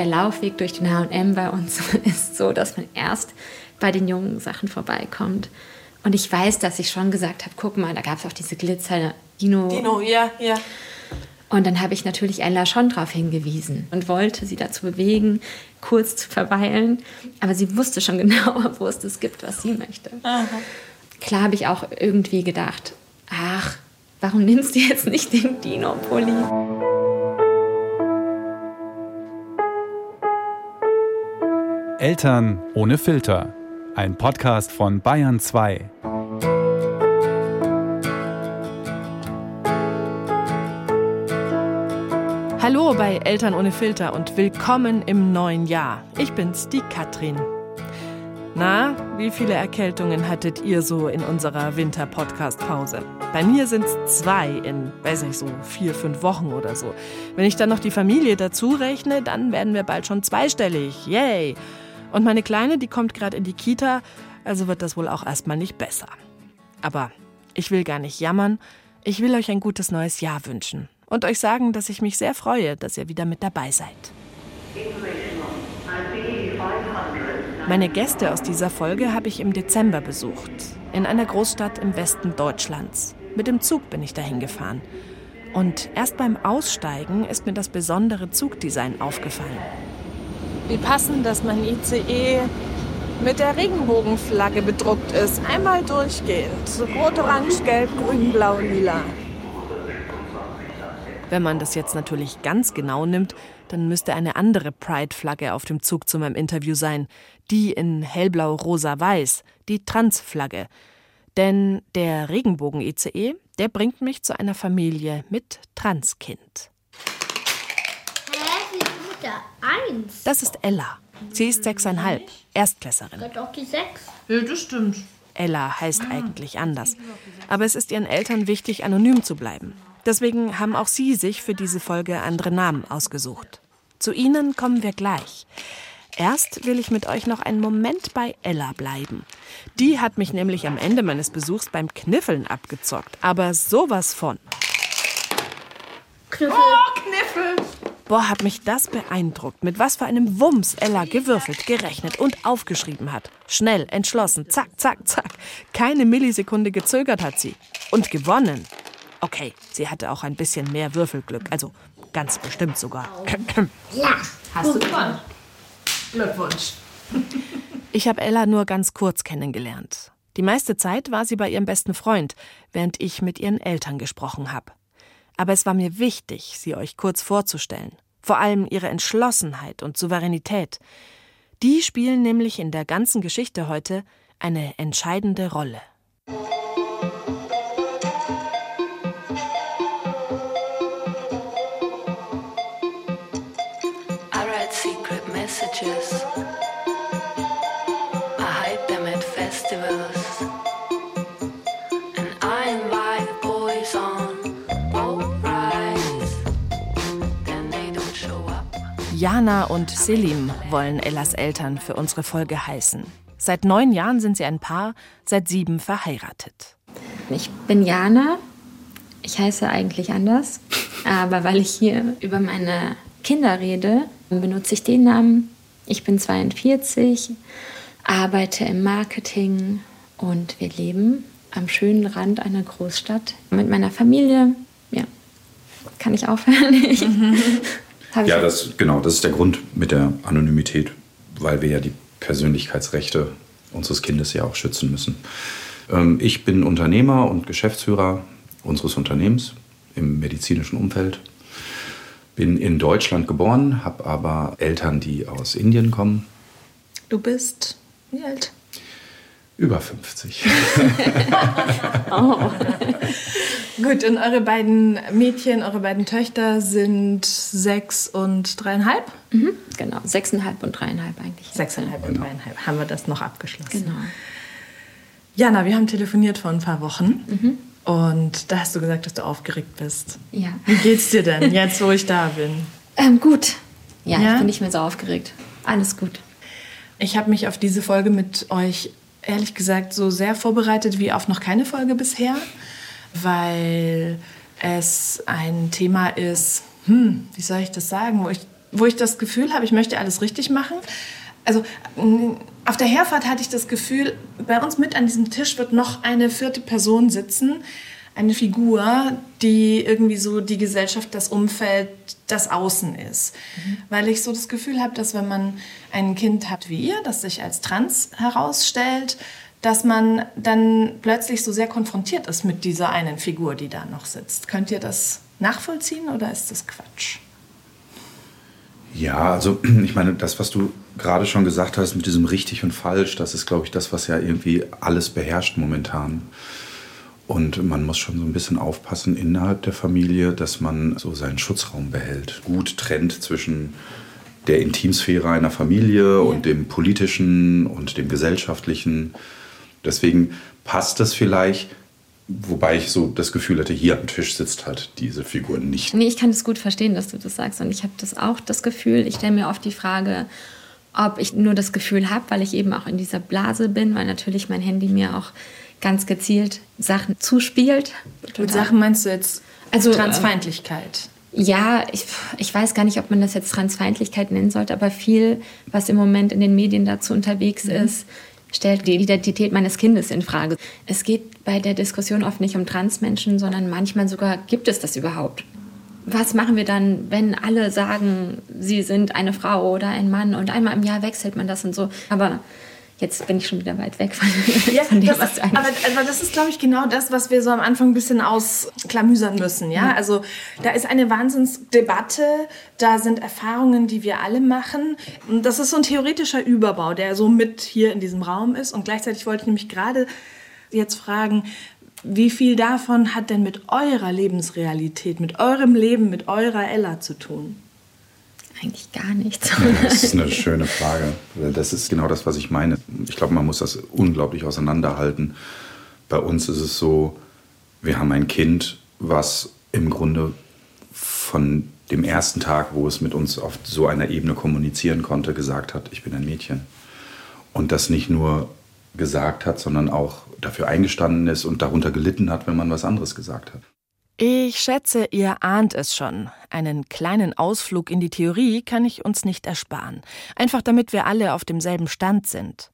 der Laufweg durch den H&M bei uns ist so, dass man erst bei den jungen Sachen vorbeikommt. Und ich weiß, dass ich schon gesagt habe, guck mal, da gab es auch diese Glitzer Dino. Dino, ja, ja. Und dann habe ich natürlich Ella schon darauf hingewiesen und wollte sie dazu bewegen, kurz zu verweilen. Aber sie wusste schon genau, wo es das gibt, was sie möchte. Aha. Klar habe ich auch irgendwie gedacht, ach, warum nimmst du jetzt nicht den Dino-Pulli? Eltern ohne Filter. Ein Podcast von Bayern 2. Hallo bei Eltern ohne Filter und willkommen im neuen Jahr. Ich bin's, die Katrin. Na, wie viele Erkältungen hattet ihr so in unserer Winter-Podcast-Pause? Bei mir sind's zwei in, weiß nicht, so vier, fünf Wochen oder so. Wenn ich dann noch die Familie dazu rechne, dann werden wir bald schon zweistellig. Yay! Und meine Kleine, die kommt gerade in die Kita, also wird das wohl auch erstmal nicht besser. Aber ich will gar nicht jammern, ich will euch ein gutes neues Jahr wünschen und euch sagen, dass ich mich sehr freue, dass ihr wieder mit dabei seid. Meine Gäste aus dieser Folge habe ich im Dezember besucht, in einer Großstadt im Westen Deutschlands. Mit dem Zug bin ich dahin gefahren. Und erst beim Aussteigen ist mir das besondere Zugdesign aufgefallen. Wie passend, dass mein ICE mit der Regenbogenflagge bedruckt ist. Einmal durchgehend. Rot, Orange, Gelb, Grün, Blau, Lila. Wenn man das jetzt natürlich ganz genau nimmt, dann müsste eine andere Pride-Flagge auf dem Zug zu meinem Interview sein. Die in hellblau, rosa, weiß. Die Trans-Flagge. Denn der Regenbogen-ECE, der bringt mich zu einer Familie mit Transkind. Hä, wie mit der Eins? Das ist Ella. Sie ist sechseinhalb, Erstklässerin. Gehört auch die Sechs. Ja, das stimmt. Ella heißt eigentlich anders. Aber es ist ihren Eltern wichtig, anonym zu bleiben. Deswegen haben auch sie sich für diese Folge andere Namen ausgesucht. Zu ihnen kommen wir gleich. Erst will ich mit euch noch einen Moment bei Ella bleiben. Die hat mich nämlich am Ende meines Besuchs beim Kniffeln abgezockt. Aber sowas von. Knüffel. Oh, Kniffel! Boah, hat mich das beeindruckt, mit was für einem Wumms Ella gewürfelt, gerechnet und aufgeschrieben hat. Schnell, entschlossen, zack, zack, zack. Keine Millisekunde gezögert hat sie. Und gewonnen. Okay, sie hatte auch ein bisschen mehr Würfelglück, also ganz bestimmt sogar. Ja. Hast du gewonnen. Glückwunsch. Ich habe Ella nur ganz kurz kennengelernt. Die meiste Zeit war sie bei ihrem besten Freund, während ich mit ihren Eltern gesprochen habe. Aber es war mir wichtig, sie euch kurz vorzustellen. Vor allem ihre Entschlossenheit und Souveränität. Die spielen nämlich in der ganzen Geschichte heute eine entscheidende Rolle. I write secret messages. I hide them at festivals. Jana und Selim wollen Ellas Eltern für unsere Folge heißen. Seit neun Jahren sind sie ein Paar, seit sieben verheiratet. Ich bin Jana. Ich heiße eigentlich anders. Aber weil ich hier über meine Kinder rede, benutze ich den Namen. Ich bin 42, arbeite im Marketing und wir leben am schönen Rand einer Großstadt mit meiner Familie. Ja, kann ich aufhören? Hab Ja, das, genau, das ist der Grund mit der Anonymität, weil wir ja die Persönlichkeitsrechte unseres Kindes ja auch schützen müssen. Ähm, ich bin Unternehmer und Geschäftsführer unseres Unternehmens im medizinischen Umfeld. Bin in Deutschland geboren, habe aber Eltern, die aus Indien kommen, Du bist wie alt? Über 50. Gut, und eure beiden Mädchen, eure beiden Töchter sind sechs und dreieinhalb? Mhm, genau, sechseinhalb und dreieinhalb eigentlich. Sechseinhalb und dreieinhalb. Haben wir das noch abgeschlossen? Genau. Jana, wir haben telefoniert vor ein paar Wochen. Und da hast du gesagt, dass du aufgeregt bist. Ja. Wie geht's dir denn jetzt, wo ich da bin? Ähm, gut. Ja, Ja? ich bin nicht mehr so aufgeregt. Alles gut. Ich habe mich auf diese Folge mit euch ehrlich gesagt so sehr vorbereitet wie auf noch keine Folge bisher, weil es ein Thema ist, hm, wie soll ich das sagen, wo ich wo ich das Gefühl habe, ich möchte alles richtig machen. Also auf der Herfahrt hatte ich das Gefühl, bei uns mit an diesem Tisch wird noch eine vierte Person sitzen, eine Figur, die irgendwie so die Gesellschaft, das Umfeld, das Außen ist. Weil ich so das Gefühl habe, dass wenn man ein Kind hat wie ihr, das sich als trans herausstellt, dass man dann plötzlich so sehr konfrontiert ist mit dieser einen Figur, die da noch sitzt. Könnt ihr das nachvollziehen oder ist das Quatsch? Ja, also ich meine, das, was du gerade schon gesagt hast mit diesem richtig und falsch, das ist, glaube ich, das, was ja irgendwie alles beherrscht momentan. Und man muss schon so ein bisschen aufpassen innerhalb der Familie, dass man so seinen Schutzraum behält. Gut trennt zwischen der Intimsphäre einer Familie und dem politischen und dem gesellschaftlichen. Deswegen passt das vielleicht, wobei ich so das Gefühl hatte, hier am Tisch sitzt halt diese Figur nicht. Nee, ich kann das gut verstehen, dass du das sagst. Und ich habe das auch das Gefühl, ich stelle mir oft die Frage, ob ich nur das Gefühl habe, weil ich eben auch in dieser Blase bin, weil natürlich mein Handy mir auch ganz gezielt Sachen zuspielt. Mit Sachen meinst du jetzt Also, Transfeindlichkeit? Ja, ich, ich weiß gar nicht, ob man das jetzt Transfeindlichkeit nennen sollte, aber viel, was im Moment in den Medien dazu unterwegs ist, stellt die Identität meines Kindes in Frage. Es geht bei der Diskussion oft nicht um Transmenschen, sondern manchmal sogar gibt es das überhaupt. Was machen wir dann, wenn alle sagen, sie sind eine Frau oder ein Mann und einmal im Jahr wechselt man das und so? Aber jetzt bin ich schon wieder weit weg von, Ja, von dem, das was du aber, aber das ist, glaube ich, genau das, was wir so am Anfang ein bisschen ausklamüsern müssen. Ja? Also da ist eine Wahnsinnsdebatte, da sind Erfahrungen, die wir alle machen. Und das ist so ein theoretischer Überbau, der so mit hier in diesem Raum ist. Und gleichzeitig wollte ich nämlich gerade jetzt fragen, wie viel davon hat denn mit eurer Lebensrealität, mit eurem Leben, mit eurer Ella zu tun? Eigentlich gar nichts. Das ist eine schöne Frage. Das ist genau das, was ich meine. Ich glaube, man muss das unglaublich auseinanderhalten. Bei uns ist es so, wir haben ein Kind, was im Grunde von dem ersten Tag, wo es mit uns auf so einer Ebene kommunizieren konnte, gesagt hat, ich bin ein Mädchen. Und das nicht nur gesagt hat, sondern auch dafür eingestanden ist und darunter gelitten hat, wenn man was anderes gesagt hat. Ich schätze, ihr ahnt es schon. Einen kleinen Ausflug in die Theorie kann ich uns nicht ersparen. Einfach damit wir alle auf demselben Stand sind.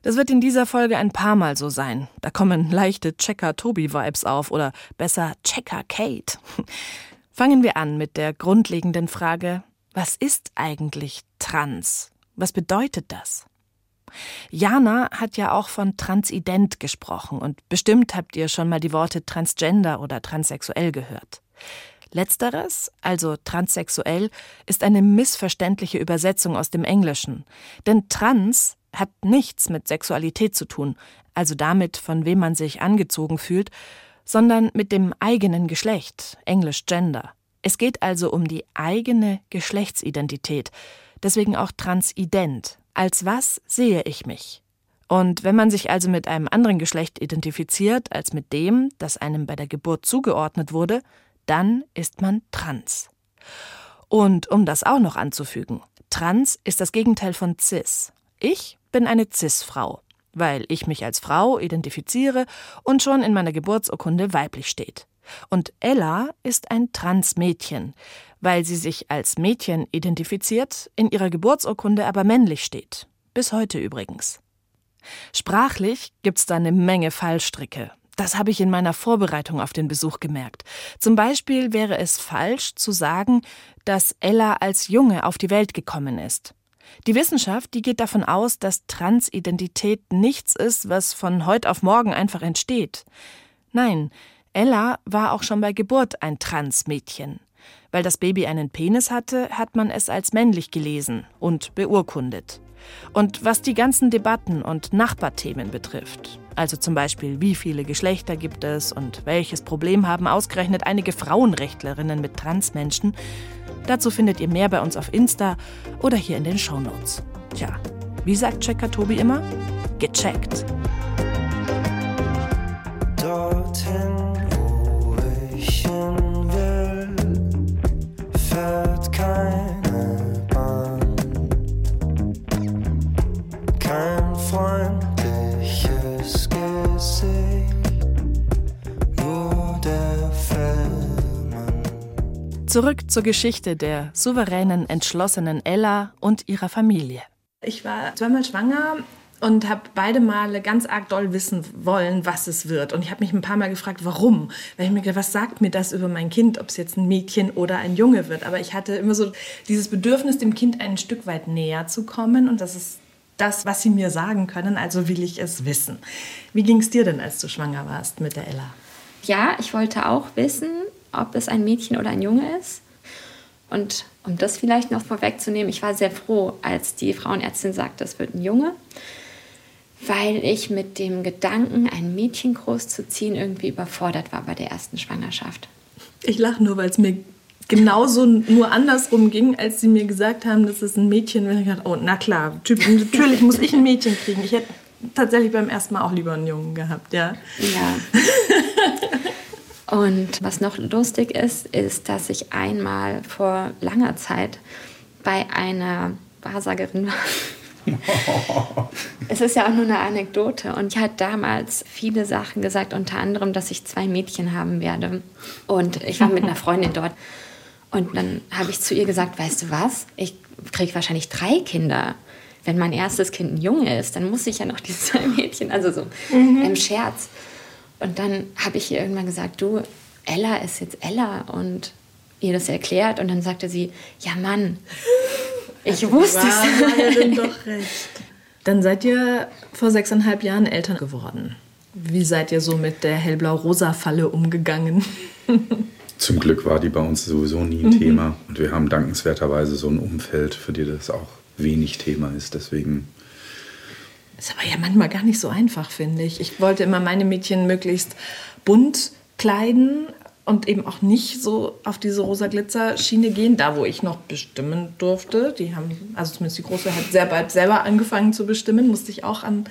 Das wird in dieser Folge ein paar Mal so sein. Da kommen leichte Checker-Tobi-Vibes auf oder besser Checker-Kate. Fangen wir an mit der grundlegenden Frage, was ist eigentlich trans? Was bedeutet das? Jana hat ja auch von transident gesprochen und bestimmt habt ihr schon mal die Worte transgender oder transsexuell gehört. Letzteres, also transsexuell, ist eine missverständliche Übersetzung aus dem Englischen. Denn trans hat nichts mit Sexualität zu tun, also damit, von wem man sich angezogen fühlt, sondern mit dem eigenen Geschlecht, englisch Gender. Es geht also um die eigene Geschlechtsidentität, deswegen auch transident. Als was sehe ich mich? Und wenn man sich also mit einem anderen Geschlecht identifiziert als mit dem, das einem bei der Geburt zugeordnet wurde, dann ist man trans. Und um das auch noch anzufügen, trans ist das Gegenteil von cis. Ich bin eine cis-Frau, weil ich mich als Frau identifiziere und schon in meiner Geburtsurkunde weiblich steht. Und Ella ist ein Trans-Mädchen, weil sie sich als Mädchen identifiziert, in ihrer Geburtsurkunde aber männlich steht. Bis heute übrigens. Sprachlich gibt's da eine Menge Fallstricke. Das habe ich in meiner Vorbereitung auf den Besuch gemerkt. Zum Beispiel wäre es falsch zu sagen, dass Ella als Junge auf die Welt gekommen ist. Die Wissenschaft, die geht davon aus, dass Transidentität nichts ist, was von heute auf morgen einfach entsteht. Nein, Ella war auch schon bei Geburt ein Transmädchen. Weil das Baby einen Penis hatte, hat man es als männlich gelesen und beurkundet. Und was die ganzen Debatten und Nachbarthemen betrifft, also zum Beispiel wie viele Geschlechter gibt es und welches Problem haben ausgerechnet einige Frauenrechtlerinnen mit Transmenschen, dazu findet ihr mehr bei uns auf Insta oder hier in den Shownotes. Tja, wie sagt Checker Tobi immer? Gecheckt. Dorthin, fährt keine Bahn. Kein freundliches Gesicht, nur der Fellmann. Zurück zur Geschichte der souveränen, entschlossenen Ella und ihrer Familie. Ich war zweimal schwanger und habe beide Male ganz arg doll wissen wollen, was es wird. Und ich habe mich ein paar Mal gefragt, warum. Weil ich mir gedacht, was sagt mir das über mein Kind, ob es jetzt ein Mädchen oder ein Junge wird. Aber ich hatte immer so dieses Bedürfnis, dem Kind ein Stück weit näher zu kommen. Und das ist das, was sie mir sagen können. Also will ich es wissen. Wie ging es dir denn, als du schwanger warst mit der Ella? Ja, ich wollte auch wissen, ob es ein Mädchen oder ein Junge ist. Und um das vielleicht noch vorwegzunehmen, ich war sehr froh, als die Frauenärztin sagte, es wird ein Junge, weil ich mit dem Gedanken, ein Mädchen großzuziehen, irgendwie überfordert war bei der ersten Schwangerschaft. Ich lache nur, weil es mir genauso nur andersrum ging, als sie mir gesagt haben, das ist ein Mädchen. Und ich dachte, oh, na klar, typ, natürlich muss ich ein Mädchen kriegen. Ich hätte tatsächlich beim ersten Mal auch lieber einen Jungen gehabt, ja. Ja. Und was noch lustig ist, ist, dass ich einmal vor langer Zeit bei einer Wahrsagerin war. es ist ja auch nur eine Anekdote. Und die hat damals viele Sachen gesagt, unter anderem, dass ich zwei Mädchen haben werde. Und ich war mit einer Freundin dort. Und dann habe ich zu ihr gesagt, weißt du was, ich kriege wahrscheinlich drei Kinder. Wenn mein erstes Kind ein Junge ist, dann muss ich ja noch die zwei Mädchen, also so im Scherz. Und dann habe ich ihr irgendwann gesagt, du, Ella ist jetzt Ella und ihr das erklärt. Und dann sagte sie, ja Mann, ich wusste es. Wahrsagerin doch recht. Dann seid ihr vor sechseinhalb Jahren Eltern geworden. Wie seid ihr so mit der hellblau-rosa-Falle umgegangen? Zum Glück war die bei uns sowieso nie ein Thema. Und wir haben dankenswerterweise so ein Umfeld, für die das auch wenig Thema ist. Deswegen Ist aber ja manchmal gar nicht so einfach, finde ich. Ich wollte immer meine Mädchen möglichst bunt kleiden und eben auch nicht so auf diese rosa Glitzer-Schiene gehen, da wo ich noch bestimmen durfte. Die haben, also zumindest die Große hat sehr bald selber angefangen zu bestimmen, musste ich auch an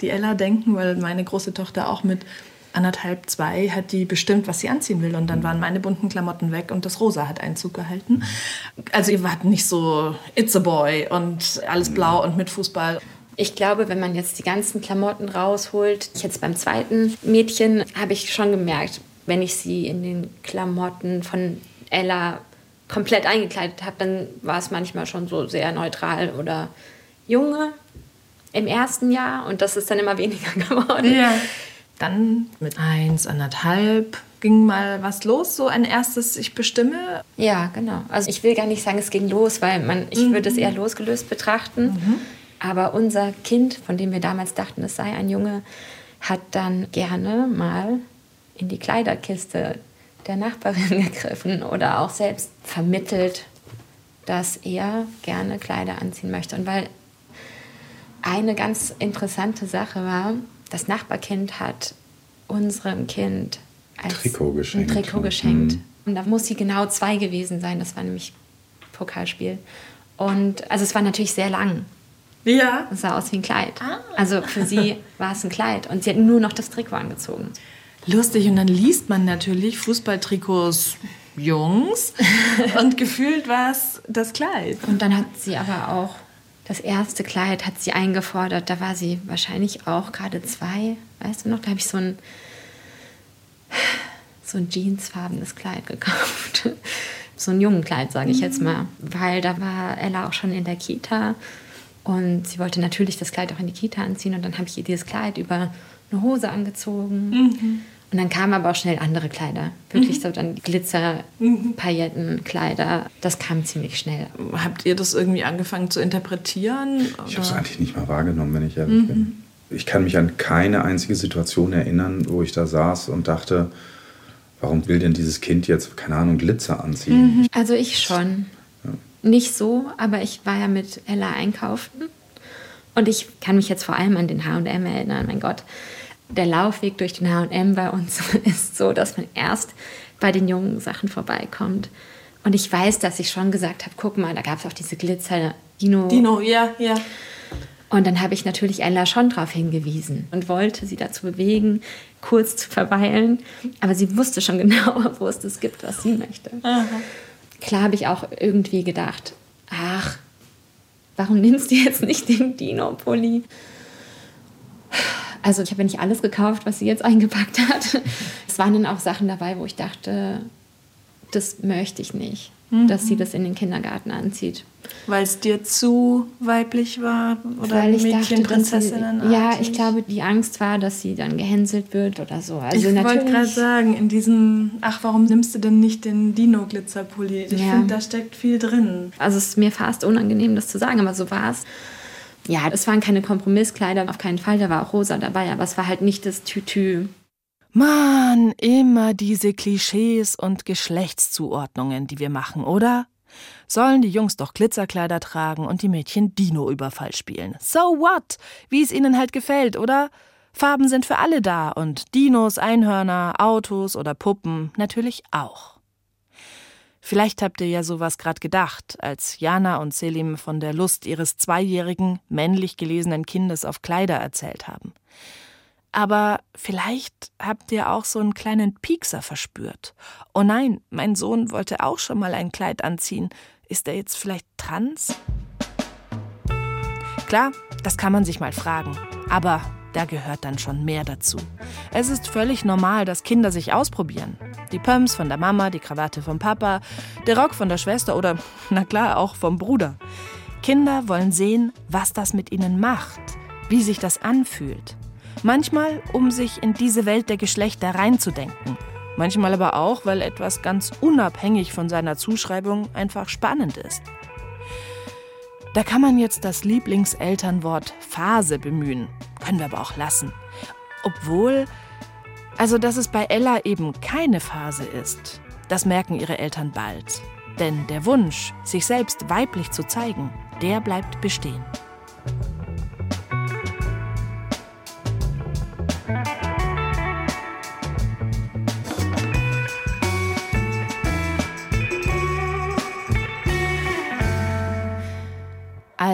die Ella denken, weil meine große Tochter auch mit anderthalb, zwei hat die bestimmt, was sie anziehen will. Und dann waren meine bunten Klamotten weg und das Rosa hat Einzug gehalten. Also ihr wart nicht so It's a Boy und alles blau und mit Fußball. Ich glaube, wenn man jetzt die ganzen Klamotten rausholt, jetzt beim zweiten Mädchen habe ich schon gemerkt, wenn ich sie in den Klamotten von Ella komplett eingekleidet habe, dann war es manchmal schon so sehr neutral oder Junge im ersten Jahr und das ist dann immer weniger geworden. Dann mit eins, anderthalb ging mal was los, so ein erstes Ich bestimme. Ja, genau. Also ich will gar nicht sagen, es ging los, weil man, ich würde es eher losgelöst betrachten. Aber unser Kind, von dem wir damals dachten, es sei ein Junge, hat dann gerne mal in die Kleiderkiste der Nachbarin gegriffen oder auch selbst vermittelt, dass er gerne Kleider anziehen möchte. Und weil eine ganz interessante Sache war, das Nachbarkind hat unserem Kind als Trikot geschenkt. ein Trikot geschenkt. Und da muss sie genau zwei gewesen sein. Das war nämlich Pokalspiel. Und also es war natürlich sehr lang. Ja. Es sah aus wie ein Kleid. Also für sie war es ein Kleid. Und sie hat nur noch das Trikot angezogen. Lustig. Und dann liest man natürlich Fußballtrikots Jungs und gefühlt war es das Kleid. Und dann hat sie aber auch das erste Kleid hat sie eingefordert. Da war sie wahrscheinlich auch gerade zwei. Weißt du noch? Da habe ich so ein so ein jeansfarbenes Kleid gekauft. So ein Jungenkleid, sage ich jetzt mal. Weil da war Ella auch schon in der Kita. Und sie wollte natürlich das Kleid auch in die Kita anziehen. Und dann habe ich ihr dieses Kleid über eine Hose angezogen. Und dann kamen aber auch schnell andere Kleider. Wirklich so dann Glitzer, Pailletten, Kleider. Das kam ziemlich schnell. Habt ihr das irgendwie angefangen zu interpretieren? Ich habe es eigentlich nicht mal wahrgenommen, wenn ich ehrlich bin. Ich kann mich an keine einzige Situation erinnern, wo ich da saß und dachte, warum will denn dieses Kind jetzt, keine Ahnung, Glitzer anziehen? Also ich schon. Nicht so, aber ich war ja mit Ella einkaufen. Und ich kann mich jetzt vor allem an den H&M erinnern. Mein Gott, der Laufweg durch den H&M bei uns ist so, dass man erst bei den jungen Sachen vorbeikommt. Und ich weiß, dass ich schon gesagt habe, guck mal, da gab es auch diese Glitzer-Dino. Dino, ja, ja. Und dann habe ich natürlich Ella schon darauf hingewiesen und wollte sie dazu bewegen, kurz zu verweilen. Aber sie wusste schon genau, wo es das gibt, was sie möchte. Klar habe ich auch irgendwie gedacht, ach, warum nimmst du jetzt nicht den Dino-Pulli? Also ich habe ja nicht alles gekauft, was sie jetzt eingepackt hat. Es waren dann auch Sachen dabei, wo ich dachte, das möchte ich nicht, Mhm. dass sie das in den Kindergarten anzieht. Weil es dir zu weiblich war? Oder Weil ich Mädchen, dachte, dass sie, Prinzessinnen? ja, ich glaube, die Angst war, dass sie dann gehänselt wird oder so. Also ich wollte gerade sagen, in diesem, ach, warum nimmst du denn nicht den Dino-Glitzerpulli? Ich Ja. finde, da steckt viel drin. Also es ist mir fast unangenehm, das zu sagen, aber so war es. Ja, es waren keine Kompromisskleider, auf keinen Fall. Da war auch rosa dabei, aber es war halt nicht das Tütü. Mann, immer diese Klischees und Geschlechtszuordnungen, die wir machen, oder? Sollen die Jungs doch Glitzerkleider tragen und die Mädchen Dino-Überfall spielen? So what? Wie es ihnen halt gefällt, oder? Farben sind für alle da und Dinos, Einhörner, Autos oder Puppen natürlich auch. Vielleicht habt ihr ja sowas gerade gedacht, als Jana und Selim von der Lust ihres zweijährigen, männlich gelesenen Kindes auf Kleider erzählt haben. Aber vielleicht habt ihr auch so einen kleinen Piekser verspürt. Oh nein, mein Sohn wollte auch schon mal ein Kleid anziehen. Ist er jetzt vielleicht trans? Klar, das kann man sich mal fragen. Aber da gehört dann schon mehr dazu. Es ist völlig normal, dass Kinder sich ausprobieren. Die Pumps von der Mama, die Krawatte vom Papa, der Rock von der Schwester oder, na klar, auch vom Bruder. Kinder wollen sehen, was das mit ihnen macht, wie sich das anfühlt. Manchmal, um sich in diese Welt der Geschlechter reinzudenken. Manchmal aber auch, weil etwas ganz unabhängig von seiner Zuschreibung einfach spannend ist. Da kann man jetzt das Lieblingselternwort Phase bemühen. Können wir aber auch lassen. Obwohl, also dass es bei Ella eben keine Phase ist, das merken ihre Eltern bald. Denn der Wunsch, sich selbst weiblich zu zeigen, der bleibt bestehen.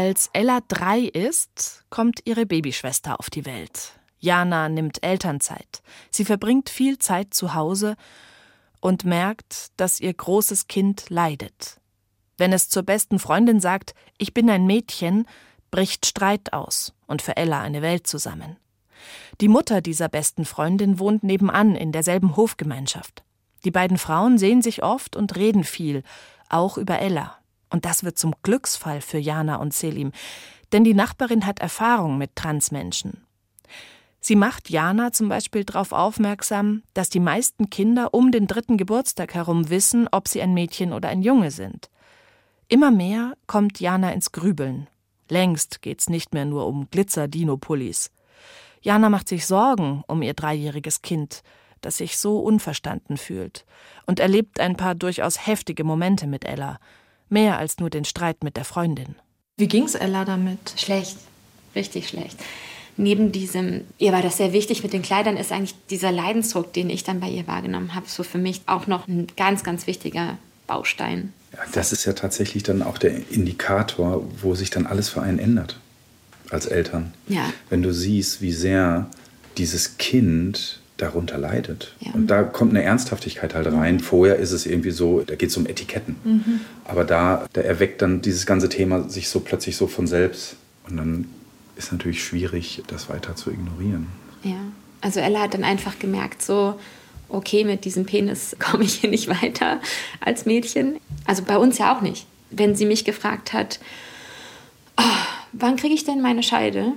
Als Ella drei ist, kommt ihre Babyschwester auf die Welt. Jana nimmt Elternzeit. Sie verbringt viel Zeit zu Hause und merkt, dass ihr großes Kind leidet. Wenn es zur besten Freundin sagt, ich bin ein Mädchen, bricht Streit aus und für Ella eine Welt zusammen. Die Mutter dieser besten Freundin wohnt nebenan in derselben Hofgemeinschaft. Die beiden Frauen sehen sich oft und reden viel, auch über Ella. Und das wird zum Glücksfall für Jana und Selim, denn die Nachbarin hat Erfahrung mit Transmenschen. Sie macht Jana zum Beispiel darauf aufmerksam, dass die meisten Kinder um den dritten Geburtstag herum wissen, ob sie ein Mädchen oder ein Junge sind. Immer mehr kommt Jana ins Grübeln. Längst geht's nicht mehr nur um Glitzer-Dino-Pullis. Jana macht sich Sorgen um ihr dreijähriges Kind, das sich so unverstanden fühlt, und erlebt ein paar durchaus heftige Momente mit Ella, mehr als nur den Streit mit der Freundin. Wie ging's Ella damit? Schlecht, richtig schlecht. Neben diesem, ihr war das sehr wichtig mit den Kleidern, ist eigentlich dieser Leidensdruck, den ich dann bei ihr wahrgenommen habe, so für mich auch noch ein ganz, ganz wichtiger Baustein. Ja, das ist ja tatsächlich dann auch der Indikator, wo sich dann alles für einen ändert als Eltern. Ja. Wenn du siehst, wie sehr dieses Kind darunter leidet. Ja. Und da kommt eine Ernsthaftigkeit halt rein. Vorher ist es irgendwie so, da geht es um Etiketten. Aber da, da erweckt dann dieses ganze Thema sich so plötzlich so von selbst. Und dann ist natürlich schwierig, das weiter zu ignorieren. Ja. Also Ella hat dann einfach gemerkt, so, okay, mit diesem Penis komme ich hier nicht weiter als Mädchen. Also bei uns ja auch nicht. Wenn sie mich gefragt hat, "Oh, wann kriege ich denn meine Scheide?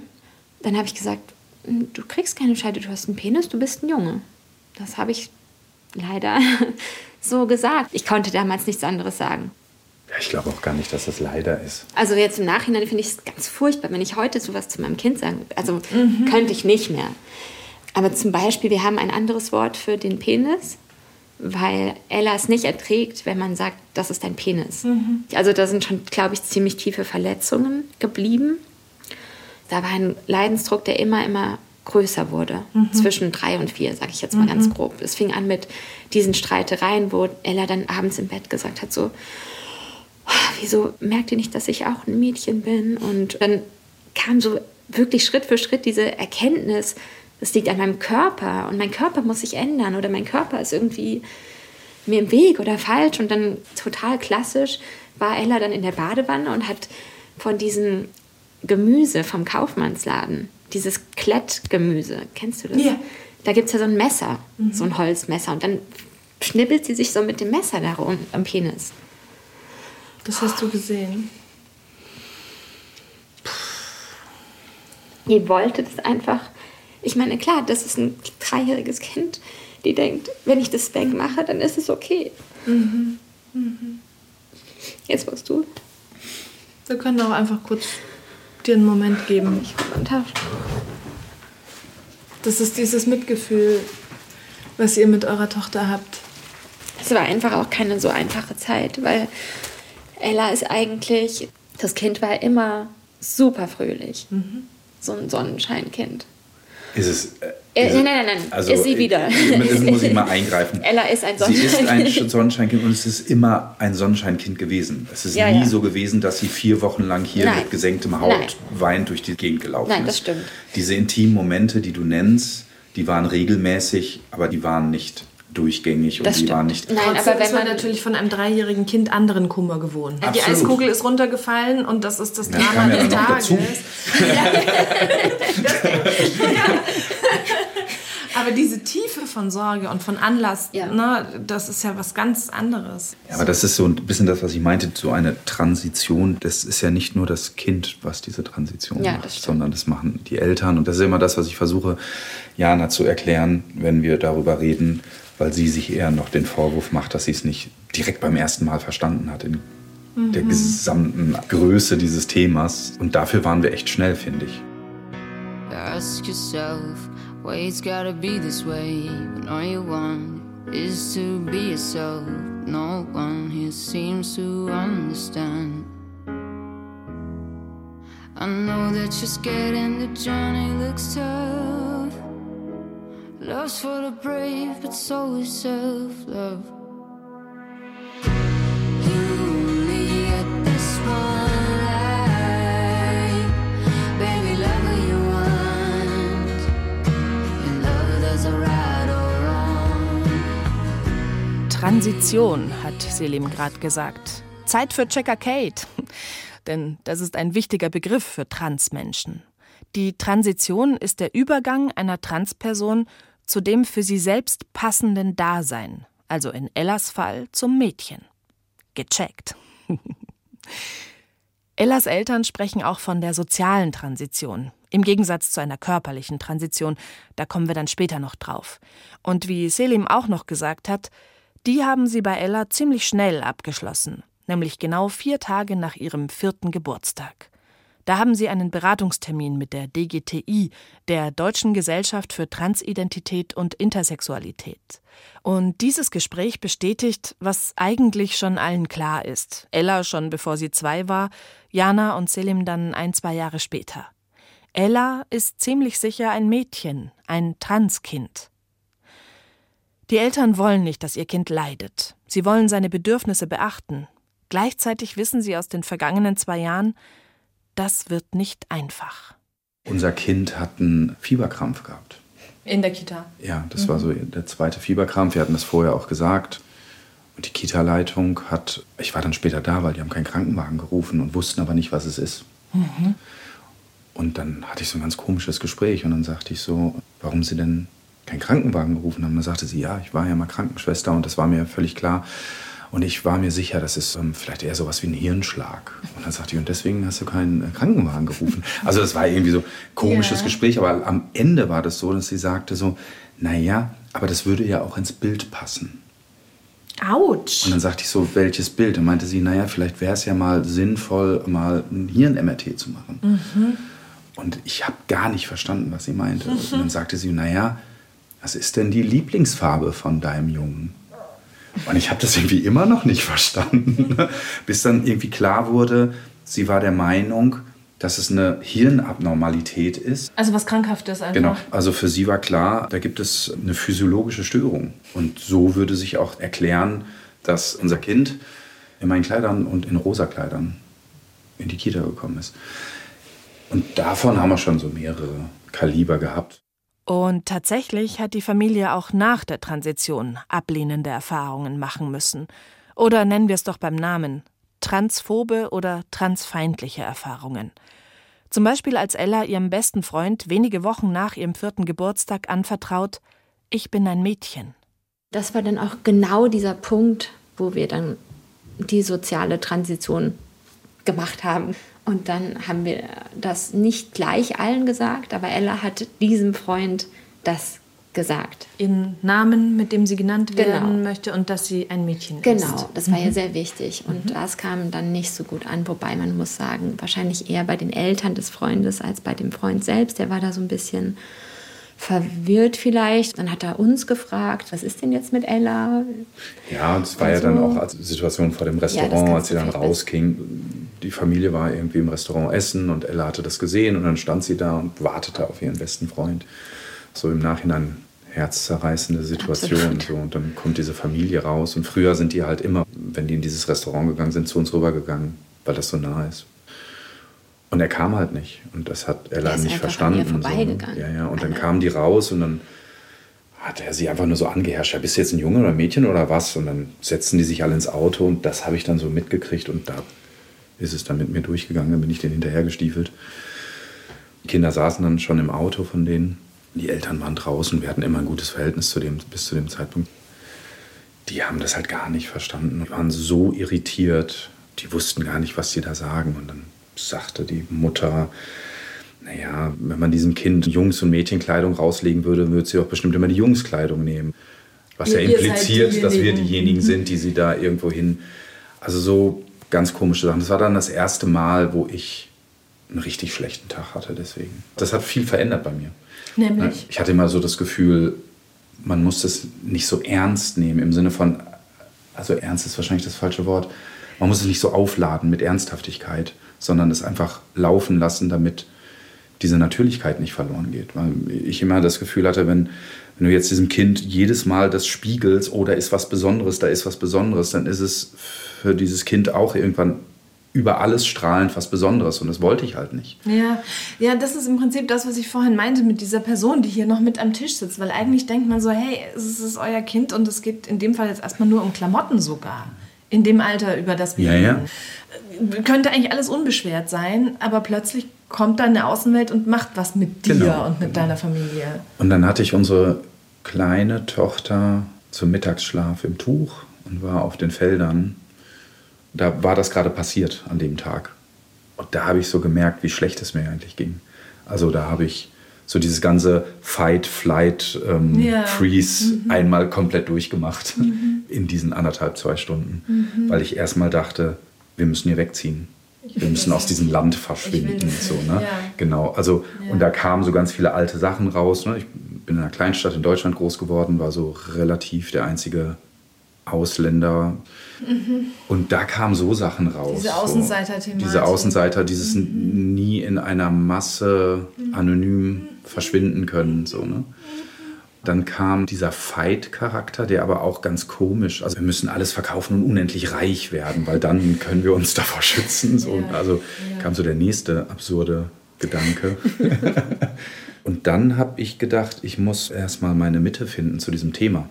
Dann habe ich gesagt, du kriegst keine Scheide, du hast einen Penis, du bist ein Junge. Das habe ich leider so gesagt. Ich konnte damals nichts anderes sagen. Ja, ich glaube auch gar nicht, dass das leider ist. Also jetzt im Nachhinein finde ich es ganz furchtbar, wenn ich heute sowas zu meinem Kind sagen Also könnte ich nicht mehr. Aber zum Beispiel, wir haben ein anderes Wort für den Penis, weil Ella es nicht erträgt, wenn man sagt, das ist ein Penis. Also da sind schon, glaube ich, ziemlich tiefe Verletzungen geblieben. Da war ein Leidensdruck, der immer, immer größer wurde. Zwischen drei und vier, sage ich jetzt mal ganz grob. Es fing an mit diesen Streitereien, wo Ella dann abends im Bett gesagt hat, so, wieso merkt ihr nicht, dass ich auch ein Mädchen bin? Und dann kam so wirklich Schritt für Schritt diese Erkenntnis, das liegt an meinem Körper und mein Körper muss sich ändern oder mein Körper ist irgendwie mir im Weg oder falsch. Und dann total klassisch war Ella dann in der Badewanne und hat von diesem Gemüse vom Kaufmannsladen, dieses Klettgemüse, kennst du das? Ja. Da gibt es ja so ein Messer, so ein Holzmesser. Und dann schnibbelt sie sich so mit dem Messer darum am Penis. Das hast du gesehen. Ihr wolltet es einfach. Ich meine, klar, das ist ein dreijähriges Kind, die denkt, wenn ich das Spank mache, dann ist es okay. Jetzt musst du. Wir können auch einfach kurz dir einen Moment geben. Ich runter. Das ist dieses Mitgefühl, was ihr mit eurer Tochter habt. Es war einfach auch keine so einfache Zeit, weil Ella ist eigentlich, das Kind war immer super fröhlich. So ein Sonnenscheinkind. Ist es. Äh, Äh, ist nein, nein, nein, nein. Also, ist sie wieder. äh, Das muss ich mal eingreifen. Ella ist ein Sie ist ein Sonnenscheinkind. Sonnenscheinkind und es ist immer ein Sonnenscheinkind gewesen. Es ist Ja, nie ja. so gewesen, dass sie vier Wochen lang hier Nein. mit gesenktem Haut Nein. weinend durch die Gegend gelaufen Nein, ist. das stimmt. Diese intimen Momente, die du nennst, die waren regelmäßig, aber die waren nicht durchgängig und Das die stimmt. waren nicht. Nein, Trotzdem aber wenn man man natürlich von einem dreijährigen Kind anderen Kummer gewohnt. Die Absolut. Eiskugel ist runtergefallen und das ist das Ja, Drama ja des Tages. dazu. Aber diese Tiefe von Sorge und von Anlass, Ja. ne, das ist ja was ganz anderes. Ja, aber das ist so ein bisschen das, was ich meinte, so eine Transition. Das ist ja nicht nur das Kind, was diese Transition Ja, macht, sondern das machen die Eltern. Und das ist immer das, was ich versuche, Jana zu erklären, wenn wir darüber reden, weil sie sich eher noch den Vorwurf macht, dass sie es nicht direkt beim ersten Mal verstanden hat in der gesamten Größe dieses Themas. Und dafür waren wir echt schnell, finde ich. Ask yourself why it's gotta be this way when all you want is to be yourself. No one here seems to understand. I know that you're scared and the journey looks tough. Love's for the brave, but so is self love. Transition, hat Selim gerade gesagt. Zeit für Checker Kate. Denn das ist ein wichtiger Begriff für Transmenschen. Die Transition ist der Übergang einer Transperson zu dem für sie selbst passenden Dasein, also in Ellas Fall zum Mädchen. Gecheckt. Ellas Eltern sprechen auch von der sozialen Transition, im Gegensatz zu einer körperlichen Transition, da kommen wir dann später noch drauf. Und wie Selim auch noch gesagt hat, die haben sie bei Ella ziemlich schnell abgeschlossen, nämlich genau vier Tage nach ihrem vierten Geburtstag. Da haben sie einen Beratungstermin mit der DGTI, der Deutschen Gesellschaft für Transidentität und Intersexualität. Und dieses Gespräch bestätigt, was eigentlich schon allen klar ist. Ella schon bevor sie zwei war, Jana und Selim dann ein, zwei Jahre später. Ella ist ziemlich sicher ein Mädchen, ein Transkind. Die Eltern wollen nicht, dass ihr Kind leidet. Sie wollen seine Bedürfnisse beachten. Gleichzeitig wissen sie aus den vergangenen zwei Jahren, das wird nicht einfach. Unser Kind hat einen Fieberkrampf gehabt. In der Kita. Ja, das war so der zweite Fieberkrampf. Wir hatten das vorher auch gesagt. Und die Kita-Leitung hat, ich war dann später da, weil die haben keinen Krankenwagen gerufen und wussten aber nicht, was es ist. Und dann hatte ich so ein ganz komisches Gespräch und dann sagte ich so, warum sie denn keinen Krankenwagen gerufen haben. Dann sagte sie, ja, ich war ja mal Krankenschwester und das war mir völlig klar. Und ich war mir sicher, das ist ähm, vielleicht eher sowas wie ein Hirnschlag. Und dann sagte ich, und deswegen hast du keinen äh, Krankenwagen gerufen. Also das war irgendwie so ein komisches Ja. Gespräch, aber am Ende war das so, dass sie sagte so, naja, aber das würde ja auch ins Bild passen. Autsch. Und dann sagte ich so, welches Bild? Und meinte sie, naja, vielleicht wäre es ja mal sinnvoll, mal ein Hirn-MRT zu machen. Und ich habe gar nicht verstanden, was sie meinte. Und dann sagte sie, naja, was ist denn die Lieblingsfarbe von deinem Jungen? Und ich habe das irgendwie immer noch nicht verstanden, bis dann irgendwie klar wurde, sie war der Meinung, dass es eine Hirnabnormalität ist. Also was Krankhaftes einfach. Genau, also für sie war klar, da gibt es eine physiologische Störung. Und so würde sich auch erklären, dass unser Kind in meinen Kleidern und in rosa Kleidern in die Kita gekommen ist. Und davon haben wir schon so mehrere Kaliber gehabt. Und tatsächlich hat die Familie auch nach der Transition ablehnende Erfahrungen machen müssen. Oder nennen wir es doch beim Namen transphobe oder transfeindliche Erfahrungen. Zum Beispiel als Ella ihrem besten Freund wenige Wochen nach ihrem vierten Geburtstag anvertraut, ich bin ein Mädchen. Das war dann auch genau dieser Punkt, wo wir dann die soziale Transition gemacht haben. Und dann haben wir das nicht gleich allen gesagt, aber Ella hat diesem Freund das gesagt. Ihren Namen, mit dem sie genannt werden Genau. möchte und dass sie ein Mädchen ist. Genau, das war ja sehr wichtig. Und das kam dann nicht so gut an, wobei man muss sagen, wahrscheinlich eher bei den Eltern des Freundes als bei dem Freund selbst. Der war da so ein bisschen verwirrt vielleicht. Dann hat er uns gefragt, was ist denn jetzt mit Ella? Ja, und es war ja Also- dann auch als Situation vor dem Restaurant, kannst als sie dann rausging. Die Familie war irgendwie im Restaurant essen und Ella hatte das gesehen und dann stand sie da und wartete auf ihren besten Freund. So im Nachhinein herzzerreißende Situation. Absolut. So, und dann kommt diese Familie raus. Und früher sind die halt immer, wenn die in dieses Restaurant gegangen sind, zu uns rübergegangen, weil das so nah ist. Und er kam halt nicht. Und das hat Ella Er nicht verstanden. So, ne? ja, ja. Und dann kamen die raus und dann hat er sie einfach nur so angeherrscht. Ja, bist du jetzt ein Junge oder ein Mädchen oder was? Und dann setzten die sich alle ins Auto und das habe ich dann so mitgekriegt und da ist es dann mit mir durchgegangen. Dann bin ich denen hinterhergestiefelt. Die Kinder saßen dann schon im Auto von denen. Die Eltern waren draußen. Wir hatten immer ein gutes Verhältnis zu dem, bis zu dem Zeitpunkt. Die haben das halt gar nicht verstanden. Die waren so irritiert. Die wussten gar nicht, was sie da sagen. Und dann sagte die Mutter, naja, wenn man diesem Kind Jungs- und Mädchenkleidung rauslegen würde, würde sie auch bestimmt immer die Jungskleidung nehmen. Was ja seid impliziert, dass wir diejenigen sind, die sie da irgendwo hin. Also so ganz komische Sachen. Das war dann das erste Mal, wo ich einen richtig schlechten Tag hatte deswegen. Das hat viel verändert bei mir. Nämlich? Ich hatte immer so das Gefühl, man muss das nicht so ernst nehmen im Sinne von, also ernst ist wahrscheinlich das falsche Wort, man muss es nicht so aufladen mit Ernsthaftigkeit, sondern es einfach laufen lassen, damit diese Natürlichkeit nicht verloren geht. Weil ich immer das Gefühl hatte, wenn, wenn du jetzt diesem Kind jedes Mal das spiegelst, oh, da ist was Besonderes, da ist was Besonderes, dann ist es für dieses Kind auch irgendwann über alles strahlend was Besonderes. Und das wollte ich halt nicht. Ja, ja, das ist im Prinzip das, was ich vorhin meinte mit dieser Person, die hier noch mit am Tisch sitzt. Weil eigentlich denkt man so, hey, es ist euer Kind und es geht in dem Fall jetzt erstmal nur um Klamotten sogar. In dem Alter, über das wir Ja, ja. Könnte eigentlich alles unbeschwert sein, aber plötzlich kommt dann eine Außenwelt und macht was mit dir Genau, und mit deiner Familie. Und dann hatte ich unsere kleine Tochter zum Mittagsschlaf im Tuch und war auf den Feldern. Da war das gerade passiert an dem Tag. Und da habe ich so gemerkt, wie schlecht es mir eigentlich ging. Also da habe ich so dieses ganze Fight, Flight, ähm, Ja. Freeze einmal komplett durchgemacht in diesen anderthalb, zwei Stunden. Weil ich erstmal dachte, wir müssen hier wegziehen. Wir müssen aus diesem Land verschwinden. So, ne? ja. Genau, also und da kamen so ganz viele alte Sachen raus. Ne? Ich bin in einer Kleinstadt in Deutschland groß geworden, war so relativ der einzige Ausländer. Und da kamen so Sachen raus. Diese. Außenseiter-Thematik. Diese Außenseiter, dieses nie in einer Masse anonym verschwinden können. So, ne? Dann kam dieser Fight-Charakter, der aber auch ganz komisch. Also wir müssen alles verkaufen und unendlich reich werden, weil dann können wir uns davor schützen. So. Also kam so der nächste absurde Gedanke. und dann habe ich gedacht, ich muss erstmal meine Mitte finden zu diesem Thema.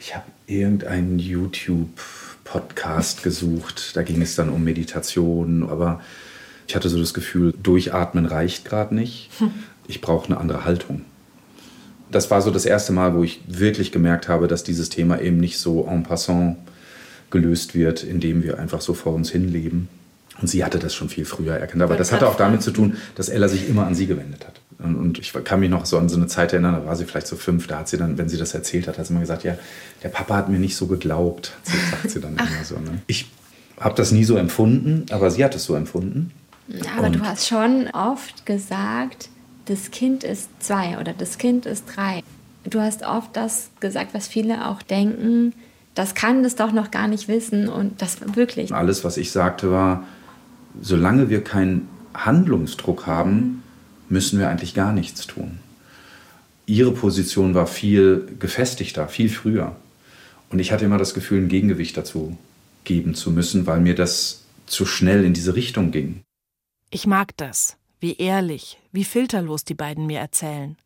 Ich habe irgendeinen YouTube-Podcast gesucht. Da ging es dann um Meditation, aber ich hatte so das Gefühl, durchatmen reicht gerade nicht. Ich brauche eine andere Haltung. Das war so das erste Mal, wo ich wirklich gemerkt habe, dass dieses Thema eben nicht so en passant gelöst wird, indem wir einfach so vor uns hinleben. Und sie hatte das schon viel früher erkannt. Aber das hatte auch damit zu tun, dass Ella sich immer an sie gewendet hat. Und- ich kann mich noch so an so eine Zeit erinnern, da war sie vielleicht so fünf, da hat sie dann, wenn sie das erzählt hat, hat sie immer gesagt, ja, der Papa hat mir nicht so geglaubt, sagt sie dann immer so. Ne? Ich habe das nie so empfunden, aber sie hat es so empfunden. Ja, aber Und- du hast schon oft gesagt, das Kind ist zwei oder das Kind ist drei. Du hast oft das gesagt, was viele auch denken, das kann das doch noch gar nicht wissen und das wirklich. Alles, was ich sagte, war, solange wir keinen Handlungsdruck haben, müssen wir eigentlich gar nichts tun. Ihre Position war viel gefestigter, viel früher. Und ich hatte immer das Gefühl, ein Gegengewicht dazu geben zu müssen, weil mir das zu schnell in diese Richtung ging. Ich mag das, wie ehrlich, wie filterlos die beiden mir erzählen.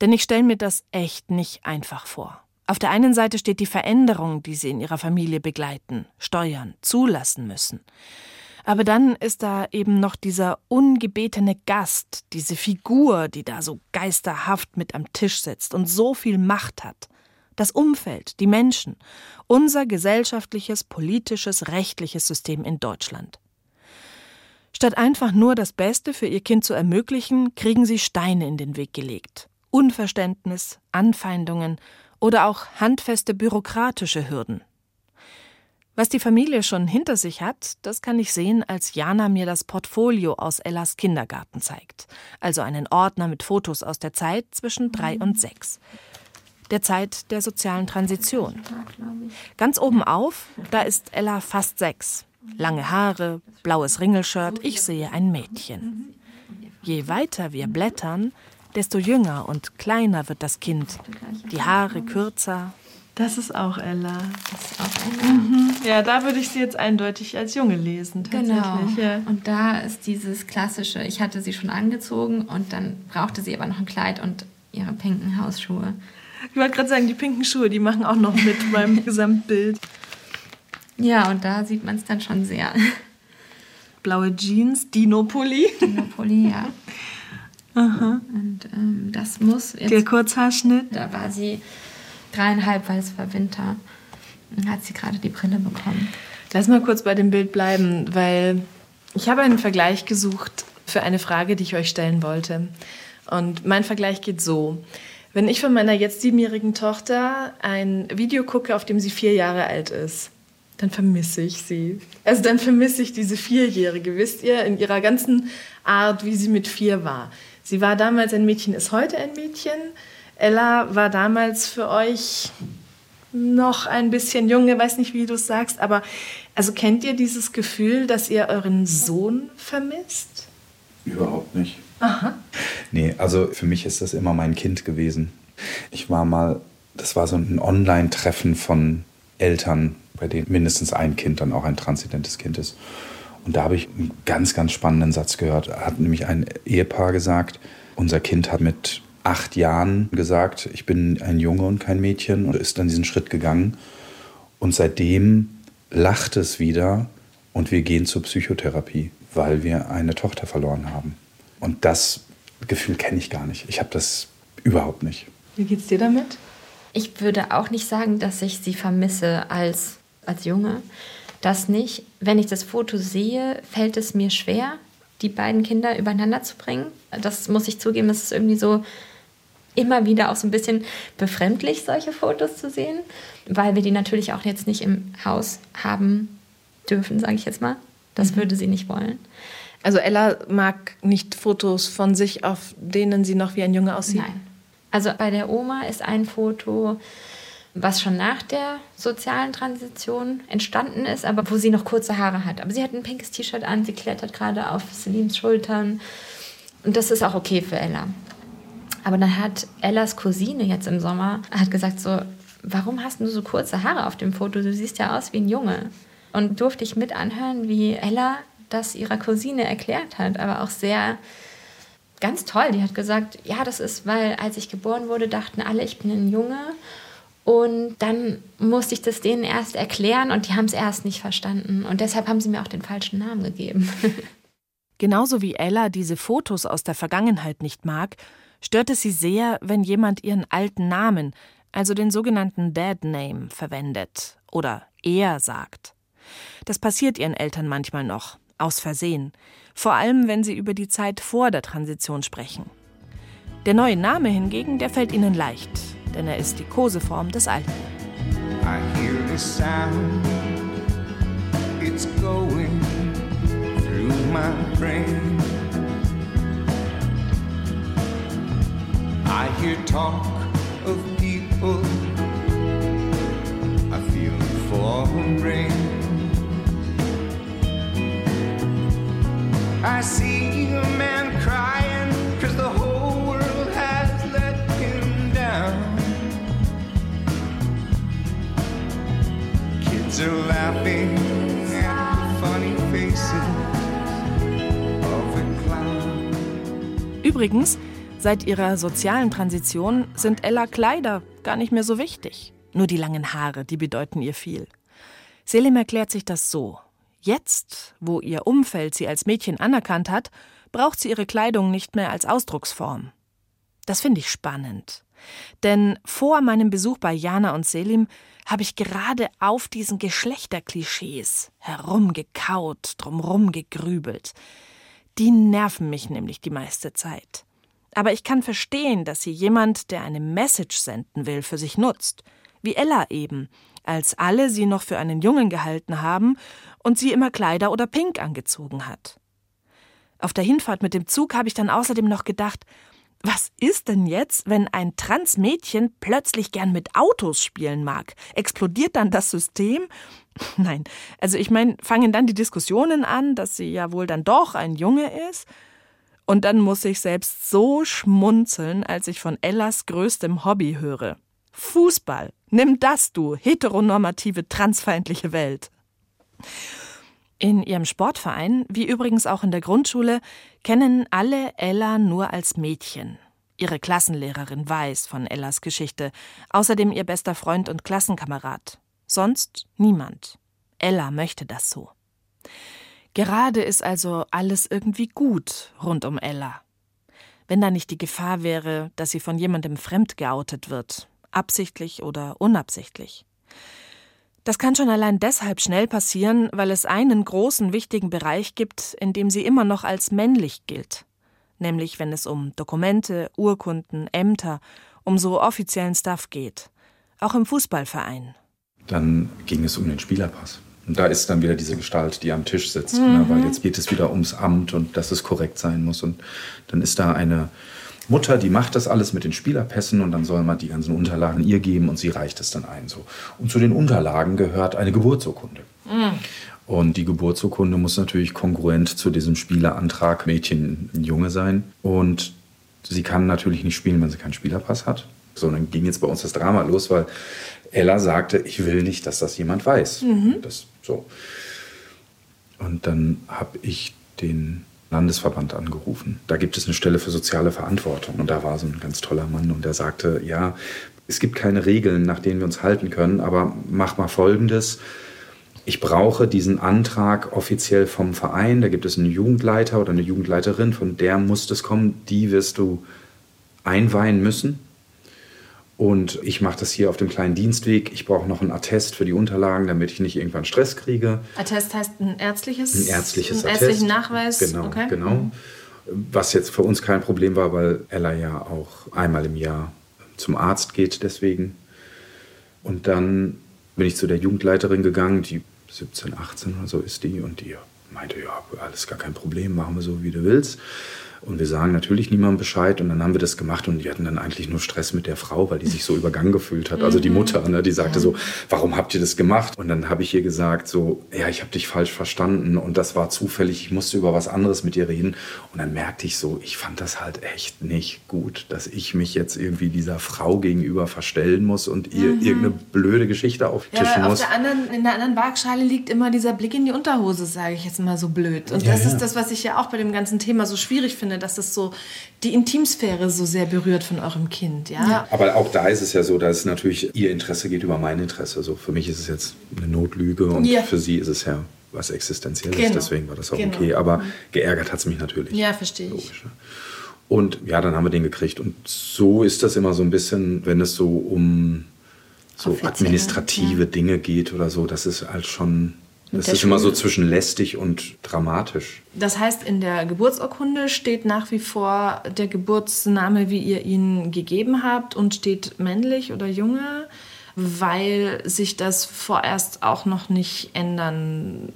Denn ich stelle mir das echt nicht einfach vor. Auf der einen Seite steht die Veränderung, die sie in ihrer Familie begleiten, steuern, zulassen müssen. Aber dann ist da eben noch dieser ungebetene Gast, diese Figur, die da so geisterhaft mit am Tisch sitzt und so viel Macht hat. Das Umfeld, die Menschen, unser gesellschaftliches, politisches, rechtliches System in Deutschland. Statt einfach nur das Beste für ihr Kind zu ermöglichen, kriegen sie Steine in den Weg gelegt. Unverständnis, Anfeindungen oder auch handfeste bürokratische Hürden. Was die Familie schon hinter sich hat, das kann ich sehen, als Jana mir das Portfolio aus Ellas Kindergarten zeigt. Also einen Ordner mit Fotos aus der Zeit zwischen drei und sechs. Der Zeit der sozialen Transition. Ganz oben auf, da ist Ella fast sechs. Lange Haare, blaues Ringelshirt, ich sehe ein Mädchen. Je weiter wir blättern, desto jünger und kleiner wird das Kind. Die Haare kürzer, Das ist auch Ella. Mhm. Ja, da würde ich sie jetzt eindeutig als Junge lesen, Genau. Ja. Und da ist dieses klassische, ich hatte sie schon angezogen und dann brauchte sie aber noch ein Kleid und ihre pinken Hausschuhe. Ich wollte gerade sagen, die pinken Schuhe, die machen auch noch mit beim Gesamtbild. Ja, und da sieht man es dann schon sehr. Blaue Jeans, Dino-Pulli, ja. Und ähm, das muss jetzt, der Kurzhaarschnitt. da war sie dreieinhalb, weil es war Winter. Dann hat sie gerade die Brille bekommen. Lass mal kurz bei dem Bild bleiben, weil ich habe einen Vergleich gesucht für eine Frage, die ich euch stellen wollte. Und mein Vergleich geht so. Wenn ich von meiner jetzt siebenjährigen Tochter ein Video gucke, auf dem sie vier Jahre alt ist, dann vermisse ich sie. Also dann vermisse ich diese Vierjährige, wisst ihr, in ihrer ganzen Art, wie sie mit vier war. Sie war damals ein Mädchen, ist heute ein Mädchen. Ella war damals für euch noch ein bisschen junge, weiß nicht, wie du es sagst, aber also kennt ihr dieses Gefühl, dass ihr euren Sohn vermisst? Überhaupt nicht. Aha. Nee, also für mich ist das immer mein Kind gewesen. Ich war mal, das war so ein Online-Treffen von Eltern, bei denen mindestens ein Kind dann auch ein transidentes Kind ist. Und da habe ich einen ganz, ganz spannenden Satz gehört. Da hat nämlich ein Ehepaar gesagt, unser Kind hat mit acht Jahren gesagt, ich bin ein Junge und kein Mädchen und ist dann diesen Schritt gegangen. Und seitdem lacht es wieder und wir gehen zur Psychotherapie, weil wir eine Tochter verloren haben. Und das Gefühl kenne ich gar nicht. Ich habe das überhaupt nicht. Wie geht's dir damit? Ich würde auch nicht sagen, dass ich sie vermisse als, als Junge. Das nicht. Wenn ich das Foto sehe, fällt es mir schwer, die beiden Kinder übereinander zu bringen. Das muss ich zugeben, es ist irgendwie so immer wieder auch so ein bisschen befremdlich, solche Fotos zu sehen, weil wir die natürlich auch jetzt nicht im Haus haben dürfen, sage ich jetzt mal. Das würde sie nicht wollen. Also Ella mag nicht Fotos von sich, auf denen sie noch wie ein Junge aussieht. Nein. Also bei der Oma ist ein Foto, was schon nach der sozialen Transition entstanden ist, aber wo sie noch kurze Haare hat. Aber sie hat ein pinkes T-Shirt an, sie klettert gerade auf Selims Schultern. Und das ist auch okay für Ella. Aber dann hat Ellas Cousine jetzt im Sommer hat gesagt so, warum hast du so kurze Haare auf dem Foto? Du siehst ja aus wie ein Junge. Und durfte ich mit anhören, wie Ella das ihrer Cousine erklärt hat, aber auch sehr ganz toll. Die hat gesagt, ja, das ist, weil als ich geboren wurde, dachten alle, ich bin ein Junge. Und dann musste ich das denen erst erklären und die haben es erst nicht verstanden. Und deshalb haben sie mir auch den falschen Namen gegeben. Genauso wie Ella diese Fotos aus der Vergangenheit nicht mag, stört es sie sehr, wenn jemand ihren alten Namen, also den sogenannten Dead Name, verwendet oder er sagt. Das passiert ihren Eltern manchmal noch, aus Versehen, vor allem wenn sie über die Zeit vor der Transition sprechen. Der neue Name hingegen, der fällt ihnen leicht, denn er ist die Koseform des Alten. I hear the sound, it's going through my brain. I hear talk of people, I feel. I see a man crying cause the are laughing at the funny faces of a clown. Übrigens, seit ihrer sozialen Transition sind Ella Kleider gar nicht mehr so wichtig. Nur die langen Haare, die bedeuten ihr viel. Selim erklärt sich das so. Jetzt, wo ihr Umfeld sie als Mädchen anerkannt hat, braucht sie ihre Kleidung nicht mehr als Ausdrucksform. Das finde ich spannend. Denn vor meinem Besuch bei Jana und Selim habe ich gerade auf diesen Geschlechterklischees herumgekaut, drumrum gegrübelt. Die nerven mich nämlich die meiste Zeit. Aber ich kann verstehen, dass sie jemand, der eine Message senden will, für sich nutzt. Wie Ella eben, als alle sie noch für einen Jungen gehalten haben und sie immer Kleider oder Pink angezogen hat. Auf der Hinfahrt mit dem Zug habe ich dann außerdem noch gedacht, was ist denn jetzt, wenn ein Transmädchen plötzlich gern mit Autos spielen mag? Explodiert dann das System? Nein, also ich meine, fangen dann die Diskussionen an, dass sie ja wohl dann doch ein Junge ist? Und dann muss ich selbst so schmunzeln, als ich von Ellas größtem Hobby höre. Fußball. Nimm das, du heteronormative, transfeindliche Welt. In ihrem Sportverein, wie übrigens auch in der Grundschule, kennen alle Ella nur als Mädchen. Ihre Klassenlehrerin weiß von Ellas Geschichte, außerdem ihr bester Freund und Klassenkamerad. Sonst niemand. Ella möchte das so. Gerade ist also alles irgendwie gut rund um Ella. Wenn da nicht die Gefahr wäre, dass sie von jemandem fremd geoutet wird, absichtlich oder unabsichtlich. Das kann schon allein deshalb schnell passieren, weil es einen großen wichtigen Bereich gibt, in dem sie immer noch als männlich gilt, nämlich wenn es um Dokumente, Urkunden, Ämter, um so offiziellen Stuff geht, auch im Fußballverein. Dann ging es um den Spielerpass. Und da ist dann wieder diese Gestalt, die am Tisch sitzt, Mhm. ne, weil jetzt geht es wieder ums Amt und dass es korrekt sein muss. Und dann ist da eine Mutter, die macht das alles mit den Spielerpässen und dann soll man die ganzen Unterlagen ihr geben und sie reicht es dann ein. So. Und zu den Unterlagen gehört eine Geburtsurkunde. Und die Geburtsurkunde muss natürlich kongruent zu diesem Spielerantrag Mädchen Junge sein. Und sie kann natürlich nicht spielen, wenn sie keinen Spielerpass hat. So, dann ging jetzt bei uns das Drama los, weil Ella sagte, ich will nicht, dass das jemand weiß. Das, so. Und dann habe ich den Landesverband angerufen. Da gibt es eine Stelle für soziale Verantwortung. Und da war so ein ganz toller Mann und der sagte, ja, es gibt keine Regeln, nach denen wir uns halten können, aber mach mal Folgendes. Ich brauche diesen Antrag offiziell vom Verein. Da gibt es einen Jugendleiter oder eine Jugendleiterin, von der muss das kommen. Die wirst du einweihen müssen. Und ich mache das hier auf dem kleinen Dienstweg. Ich brauche noch einen Attest für die Unterlagen, damit ich nicht irgendwann Stress kriege. Attest heißt ein ärztliches, Ein ärztliches einen Attest. ärztlichen Nachweis. Genau, okay. genau. Was jetzt für uns kein Problem war, weil Ella ja auch einmal im Jahr zum Arzt geht deswegen. Und dann bin ich zu der Jugendleiterin gegangen, die 17, 18 oder so ist die. Und die meinte, ja, alles gar kein Problem, machen wir so, wie du willst. Und wir sagen natürlich niemandem Bescheid. Und dann haben wir das gemacht und die hatten dann eigentlich nur Stress mit der Frau, weil die sich so übergangen gefühlt hat. Also die Mutter, ne, die sagte so, warum habt ihr das gemacht? Und dann habe ich ihr gesagt so, ja, ich habe dich falsch verstanden und das war zufällig. Ich musste über was anderes mit ihr reden. Und dann merkte ich so, ich fand das halt echt nicht gut, dass ich mich jetzt irgendwie dieser Frau gegenüber verstellen muss und ihr irgendeine blöde Geschichte Ja, auftischen auf muss. der anderen, in der anderen Waagschale liegt immer dieser Blick in die Unterhose, sage ich jetzt mal so blöd. Und Ja, das ja. ist das, was ich ja auch bei dem ganzen Thema so schwierig finde, dass das so die Intimsphäre so sehr berührt von eurem Kind. Ja. Aber auch da ist es ja so, dass natürlich ihr Interesse geht über mein Interesse. So für mich ist es jetzt eine Notlüge und Ja. für sie ist es ja was Existenzielles. Genau. Deswegen war das auch Genau. okay. Aber geärgert hat es mich natürlich. Ja, verstehe ich. Logisch. ne? Und ja, dann haben wir den gekriegt. Und so ist das immer so ein bisschen, wenn es so um so Offiziell, administrative Dinge geht oder so, das ist halt schon, das ist immer so zwischen lästig und dramatisch. Das heißt, in der Geburtsurkunde steht nach wie vor der Geburtsname, wie ihr ihn gegeben habt, und steht männlich oder Junge, weil sich das vorerst auch noch nicht ändern.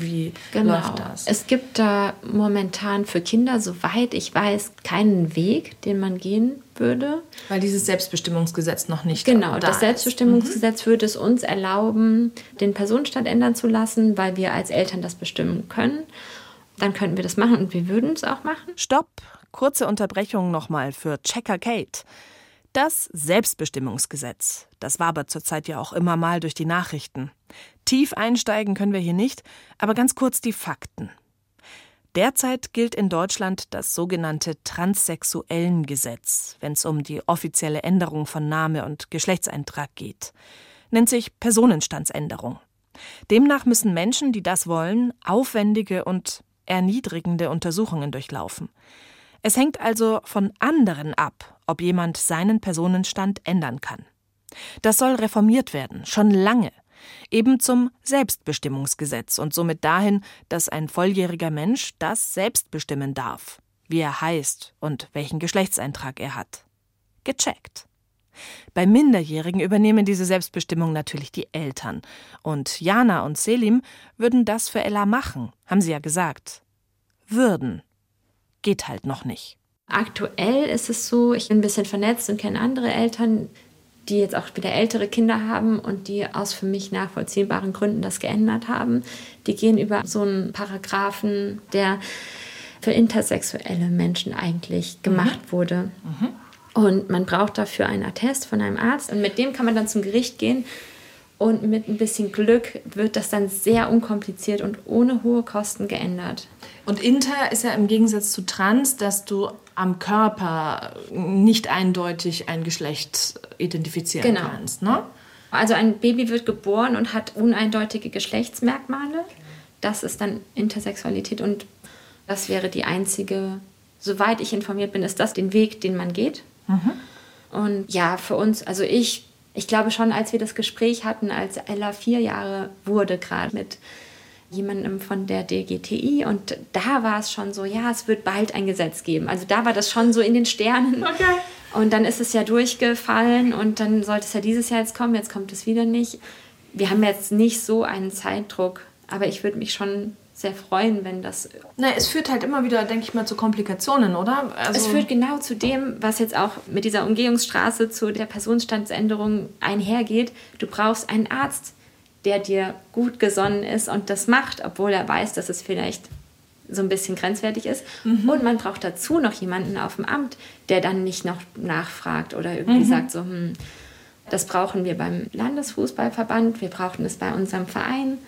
Wie Genau. läuft das? Es gibt da momentan für Kinder, soweit ich weiß, keinen Weg, den man gehen würde. weil dieses Selbstbestimmungsgesetz noch nicht Genau, da das ist. Selbstbestimmungsgesetz würde es uns erlauben, den Personenstand ändern zu lassen, weil wir als Eltern das bestimmen können. Dann könnten wir das machen und wir würden es auch machen. Stopp! Kurze Unterbrechung nochmal für Checker Kate. Das Selbstbestimmungsgesetz, das wabert zurzeit ja auch immer mal durch die Nachrichten. Tief einsteigen können wir hier nicht, aber ganz kurz die Fakten. Derzeit gilt in Deutschland das sogenannte Transsexuellengesetz, wenn es um die offizielle Änderung von Name und Geschlechtseintrag geht. Nennt sich Personenstandsänderung. Demnach müssen Menschen, die das wollen, aufwendige und erniedrigende Untersuchungen durchlaufen. Es hängt also von anderen ab, ob jemand seinen Personenstand ändern kann. Das soll reformiert werden, schon lange. Eben zum Selbstbestimmungsgesetz und somit dahin, dass ein volljähriger Mensch das selbst bestimmen darf, wie er heißt und welchen Geschlechtseintrag er hat. Gecheckt. Bei Minderjährigen übernehmen diese Selbstbestimmung natürlich die Eltern. Und Jana und Selim würden das für Ella machen, haben sie ja gesagt. Würden. Geht halt noch nicht. Aktuell ist es so, ich bin ein bisschen vernetzt und kenne andere Eltern, die jetzt auch wieder ältere Kinder haben und die aus für mich nachvollziehbaren Gründen das geändert haben. Die gehen über so einen Paragraphen, der für intersexuelle Menschen eigentlich gemacht wurde. Und man braucht dafür einen Attest von einem Arzt und mit dem kann man dann zum Gericht gehen. Und mit ein bisschen Glück wird das dann sehr unkompliziert und ohne hohe Kosten geändert. Und Inter ist ja im Gegensatz zu Trans, dass du am Körper nicht eindeutig ein Geschlecht identifizieren Genau. kannst. Ne? Also ein Baby wird geboren und hat uneindeutige Geschlechtsmerkmale. Das ist dann Intersexualität und das wäre die einzige, soweit ich informiert bin, ist das den Weg, den man geht. Und ja, für uns, also ich, ich glaube schon, als wir das Gespräch hatten, als Ella vier Jahre wurde, gerade mit jemandem von der DGTI und da war es schon so, ja, es wird bald ein Gesetz geben. Also da war das schon so in den Sternen. Und dann ist es ja durchgefallen und dann sollte es ja dieses Jahr jetzt kommen, jetzt kommt es wieder nicht. Wir haben jetzt nicht so einen Zeitdruck, aber ich würde mich schon sehr freuen, wenn das. Na, es führt halt immer wieder, denke ich mal, zu Komplikationen, oder? Also, es führt genau zu dem, was jetzt auch mit dieser Umgehungsstraße zu der Personenstandsänderung einhergeht. Du brauchst einen Arzt, der dir gut gesonnen ist und das macht, obwohl er weiß, dass es vielleicht so ein bisschen grenzwertig ist. Und man braucht dazu noch jemanden auf dem Amt, der dann nicht noch nachfragt oder irgendwie sagt so, hm, das brauchen wir beim Landesfußballverband, wir brauchen es bei unserem Verein,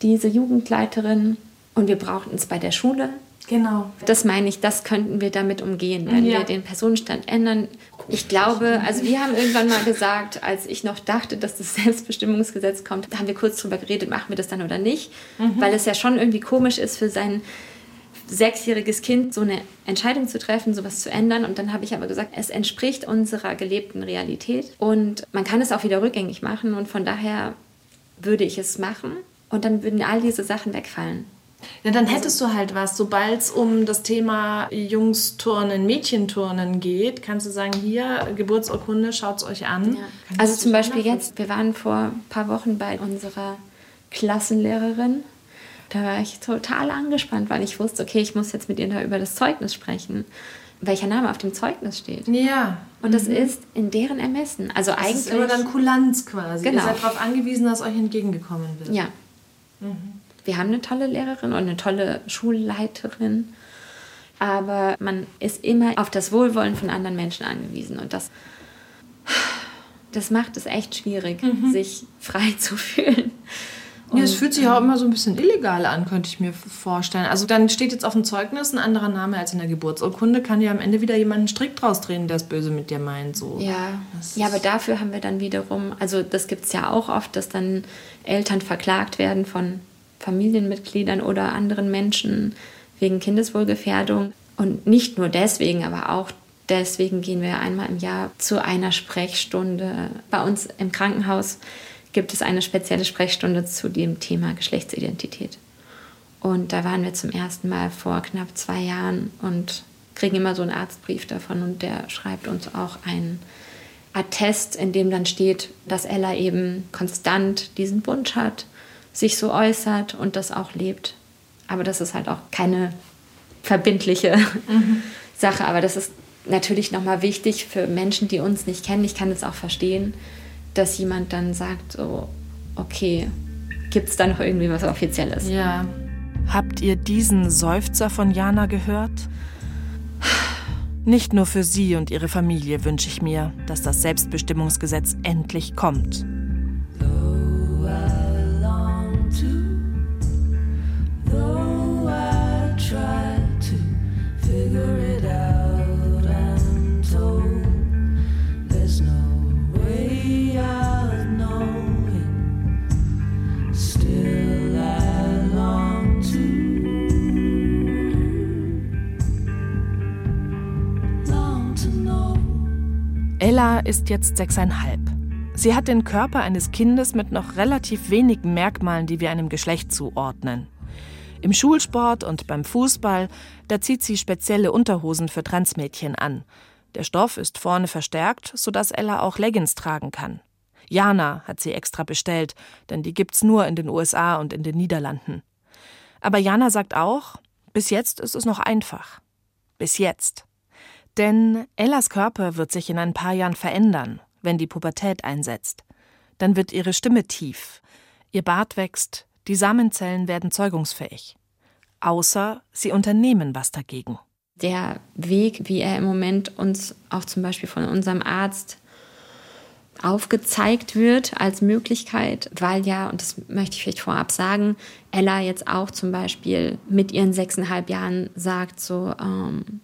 diese Jugendleiterin und wir brauchen es bei der Schule. Genau. Das meine ich, das könnten wir damit umgehen, wenn Ja. wir den Personenstand ändern. Ich glaube, also wir haben irgendwann mal gesagt, als ich noch dachte, dass das Selbstbestimmungsgesetz kommt, da haben wir kurz drüber geredet, machen wir das dann oder nicht, weil es ja schon irgendwie komisch ist für sein sechsjähriges Kind so eine Entscheidung zu treffen, sowas zu ändern. Und dann habe ich aber gesagt, es entspricht unserer gelebten Realität und man kann es auch wieder rückgängig machen und von daher würde ich es machen und dann würden all diese Sachen wegfallen. Ja, dann hättest du halt was. Sobald es um das Thema Jungsturnen, Mädchenturnen geht, kannst du sagen, hier, Geburtsurkunde, schaut's euch an. Kann Also zum Beispiel jetzt, wir waren vor ein paar Wochen bei unserer Klassenlehrerin. Da war ich total angespannt, weil ich wusste, okay, ich muss jetzt mit ihr da über das Zeugnis sprechen, welcher Name auf dem Zeugnis steht. Ja. Und das ist in deren Ermessen. Also Das eigentlich. ist immer dann Kulanz quasi. Genau. Ihr seid darauf angewiesen, dass euch entgegengekommen wird. ja. Wir haben eine tolle Lehrerin und eine tolle Schulleiterin. Aber man ist immer auf das Wohlwollen von anderen Menschen angewiesen. Und das, das macht es echt schwierig, sich frei zu fühlen. Ja, es fühlt sich auch immer so ein bisschen illegal an, könnte ich mir vorstellen. Also dann steht jetzt auf dem Zeugnis ein anderer Name als in der Geburtsurkunde, kann ja am Ende wieder jemand einen Strick draus drehen, der es böse mit dir meint. So. Ja, Das ja, aber dafür haben wir dann wiederum, also das gibt es ja auch oft, dass dann Eltern verklagt werden von Familienmitgliedern oder anderen Menschen wegen Kindeswohlgefährdung. Und nicht nur deswegen, aber auch deswegen gehen wir einmal im Jahr zu einer Sprechstunde. Bei uns im Krankenhaus gibt es eine spezielle Sprechstunde zu dem Thema Geschlechtsidentität. Und da waren wir zum ersten Mal vor knapp zwei Jahren und kriegen immer so einen Arztbrief davon und der schreibt uns auch einen Attest, in dem dann steht, dass Ella eben konstant diesen Wunsch hat, sich so äußert und das auch lebt. Aber das ist halt auch keine verbindliche Sache. Aber das ist natürlich nochmal wichtig für Menschen, die uns nicht kennen. Ich kann es auch verstehen, dass jemand dann sagt, so, okay, gibt es da noch irgendwie was Offizielles? Ja. Habt ihr diesen Seufzer von Jana gehört? Nicht nur für sie und ihre Familie wünsche ich mir, dass das Selbstbestimmungsgesetz endlich kommt. Ella ist jetzt sechseinhalb. Sie hat den Körper eines Kindes mit noch relativ wenigen Merkmalen, die wir einem Geschlecht zuordnen. Im Schulsport und beim Fußball, da zieht sie spezielle Unterhosen für Transmädchen an. Der Stoff ist vorne verstärkt, sodass Ella auch Leggings tragen kann. Jana hat sie extra bestellt, denn die gibt's nur in den USA und in den Niederlanden. Aber Jana sagt auch, bis jetzt ist es noch einfach. Bis jetzt. Denn Ellas Körper wird sich in ein paar Jahren verändern, wenn die Pubertät einsetzt. Dann wird ihre Stimme tief, ihr Bart wächst, die Samenzellen werden zeugungsfähig. Außer sie unternehmen was dagegen. Der Weg, wie er im Moment uns auch zum Beispiel von unserem Arzt aufgezeigt wird als Möglichkeit, weil ja, und das möchte ich vielleicht vorab sagen, Ella jetzt auch zum Beispiel mit ihren sechseinhalb Jahren sagt so, ähm,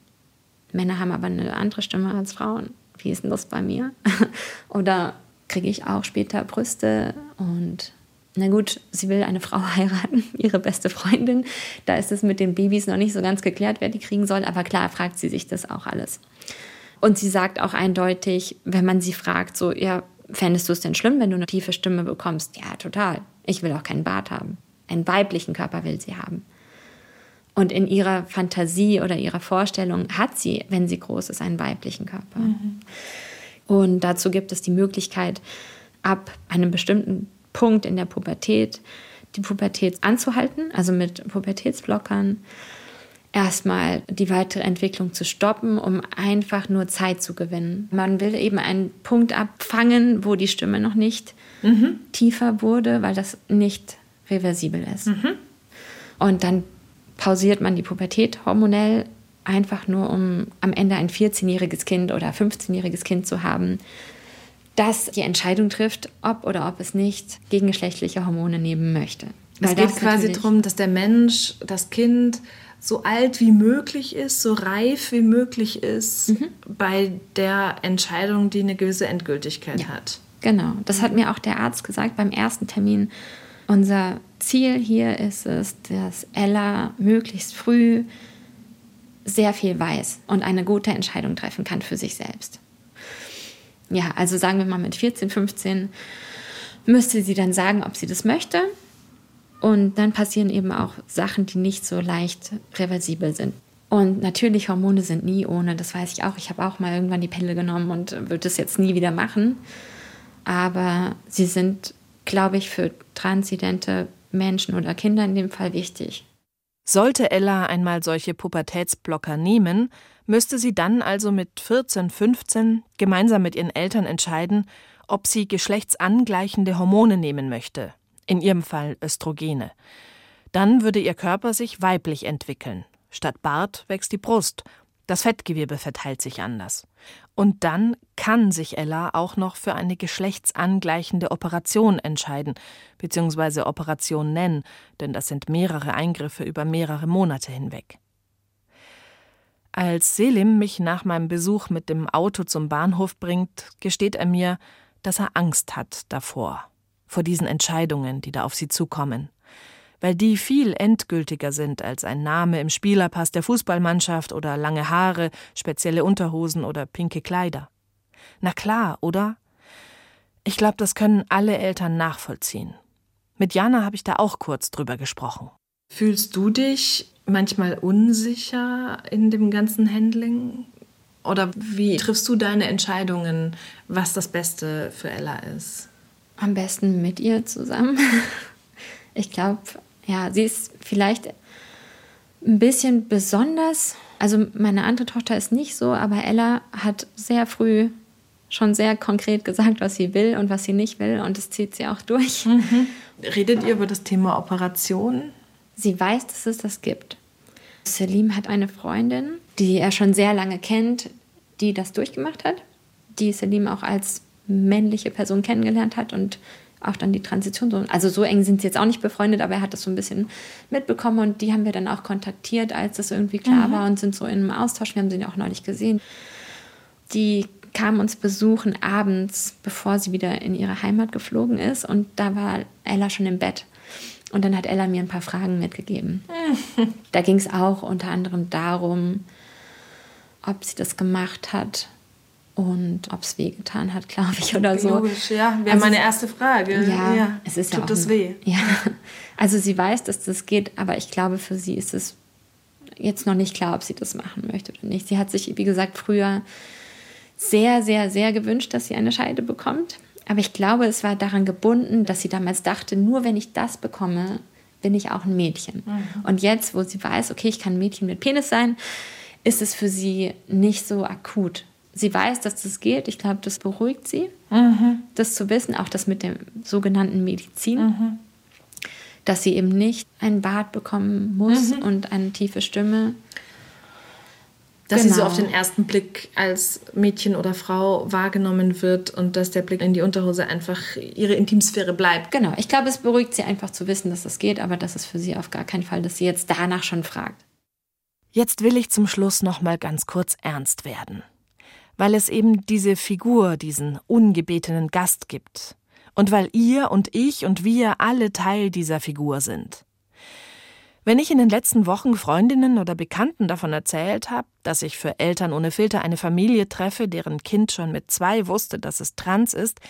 Männer haben aber eine andere Stimme als Frauen. Wie ist denn das bei mir? Oder kriege ich auch später Brüste und na gut, sie will eine Frau heiraten, ihre beste Freundin. Da ist es mit den Babys noch nicht so ganz geklärt, wer die kriegen soll. Aber klar fragt sie sich das auch alles. Und sie sagt auch eindeutig, wenn man sie fragt, so, ja, fändest du es denn schlimm, wenn du eine tiefe Stimme bekommst? Ja, total. Ich will auch keinen Bart haben. Einen weiblichen Körper will sie haben. Und in ihrer Fantasie oder ihrer Vorstellung hat sie, wenn sie groß ist, einen weiblichen Körper. Mhm. Und dazu gibt es die Möglichkeit, ab einem bestimmten Punkt in der Pubertät die Pubertät anzuhalten, also mit Pubertätsblockern erstmal die weitere Entwicklung zu stoppen, um einfach nur Zeit zu gewinnen. Man will eben einen Punkt abfangen, wo die Stimme noch nicht mhm. tiefer wurde, weil das nicht reversibel ist. Mhm. Und dann pausiert man die Pubertät hormonell einfach nur, um am Ende ein 14-jähriges Kind oder 15-jähriges Kind zu haben, das die Entscheidung trifft, ob oder ob es nicht gegengeschlechtliche Hormone nehmen möchte. Es geht quasi darum, dass der Mensch, das Kind so alt wie möglich ist, so reif wie möglich ist mhm. bei der Entscheidung, die eine gewisse Endgültigkeit ja, hat. Genau, das hat mir auch der Arzt gesagt beim ersten Termin. Unser Ziel hier ist es, dass Ella möglichst früh sehr viel weiß und eine gute Entscheidung treffen kann für sich selbst. Ja, also sagen wir mal mit 14, 15 müsste sie dann sagen, ob sie das möchte und dann passieren eben auch Sachen, die nicht so leicht reversibel sind. Und natürlich, Hormone sind nie ohne, das weiß ich auch. Ich habe auch mal irgendwann die Pille genommen und würde das jetzt nie wieder machen. Aber sie sind, glaube ich, für transidente Menschen oder Kinder in dem Fall wichtig. Sollte Ella einmal solche Pubertätsblocker nehmen, müsste sie dann also mit 14, 15 gemeinsam mit ihren Eltern entscheiden, ob sie geschlechtsangleichende Hormone nehmen möchte, in ihrem Fall Östrogene. Dann würde ihr Körper sich weiblich entwickeln. Statt Bart wächst die Brust. Das Fettgewebe verteilt sich anders. Und dann kann sich Ella auch noch für eine geschlechtsangleichende Operation entscheiden, beziehungsweise Operation nennen, denn das sind mehrere Eingriffe über mehrere Monate hinweg. Als Selim mich nach meinem Besuch mit dem Auto zum Bahnhof bringt, gesteht er mir, dass er Angst hat davor vor diesen Entscheidungen, die da auf sie zukommen, weil die viel endgültiger sind als ein Name im Spielerpass der Fußballmannschaft oder lange Haare, spezielle Unterhosen oder pinke Kleider. Na klar, oder? Ich glaube, das können alle Eltern nachvollziehen. Mit Jana habe ich da auch kurz drüber gesprochen. Fühlst du dich manchmal unsicher in dem ganzen Handling? Oder wie triffst du deine Entscheidungen, was das Beste für Ella ist? Am besten mit ihr zusammen. Ich glaube, ja, sie ist vielleicht ein bisschen besonders. Also meine andere Tochter ist nicht so, aber Ella hat sehr früh schon sehr konkret gesagt, was sie will und was sie nicht will und das zieht sie auch durch. Mhm. Redet ihr über das Thema Operation? Sie weiß, dass es das gibt. Selim hat eine Freundin, die er schon sehr lange kennt, die das durchgemacht hat, die Selim auch als männliche Person kennengelernt hat und auch dann die Transition. So, also so eng sind sie jetzt auch nicht befreundet, aber er hat das so ein bisschen mitbekommen und die haben wir dann auch kontaktiert, als das irgendwie klar mhm. war und sind so in einem Austausch. Wir haben sie auch neulich gesehen. Die kam uns besuchen abends, bevor sie wieder in ihre Heimat geflogen ist und da war Ella schon im Bett. Und dann hat Ella mir ein paar Fragen mitgegeben. da ging es auch unter anderem darum, ob sie das gemacht hat, und ob es wehgetan hat, glaube ich, oder so. Logisch, ja. Wäre Also meine erste Frage. Ja, es ist ja Tut auch das ein- weh? Ja, also sie weiß, dass das geht, aber ich glaube, für sie ist es jetzt noch nicht klar, ob sie das machen möchte oder nicht. Sie hat sich, wie gesagt, früher sehr, sehr, sehr gewünscht, dass sie eine Scheide bekommt. Aber ich glaube, es war daran gebunden, dass sie damals dachte, nur wenn ich das bekomme, bin ich auch ein Mädchen. Und jetzt, wo sie weiß, okay, ich kann ein Mädchen mit Penis sein, ist es für sie nicht so akut. Sie weiß, dass das geht. Ich glaube, das beruhigt sie, das zu wissen, auch das mit der sogenannten Medizin, dass sie eben nicht einen Bart bekommen muss und eine tiefe Stimme. Dass sie so Genau. auf den ersten Blick als Mädchen oder Frau wahrgenommen wird und dass der Blick in die Unterhose einfach ihre Intimsphäre bleibt. Genau, ich glaube, es beruhigt sie einfach zu wissen, dass das geht, aber das ist für sie auf gar keinen Fall, dass sie jetzt danach schon fragt. Jetzt will ich zum Schluss noch mal ganz kurz ernst werden, weil es eben diese Figur, diesen ungebetenen Gast gibt und weil ihr und ich und wir alle Teil dieser Figur sind. Wenn ich in den letzten Wochen Freundinnen oder Bekannten davon erzählt habe, dass ich für Eltern ohne Filter eine Familie treffe, deren Kind schon mit zwei wusste, dass es trans ist,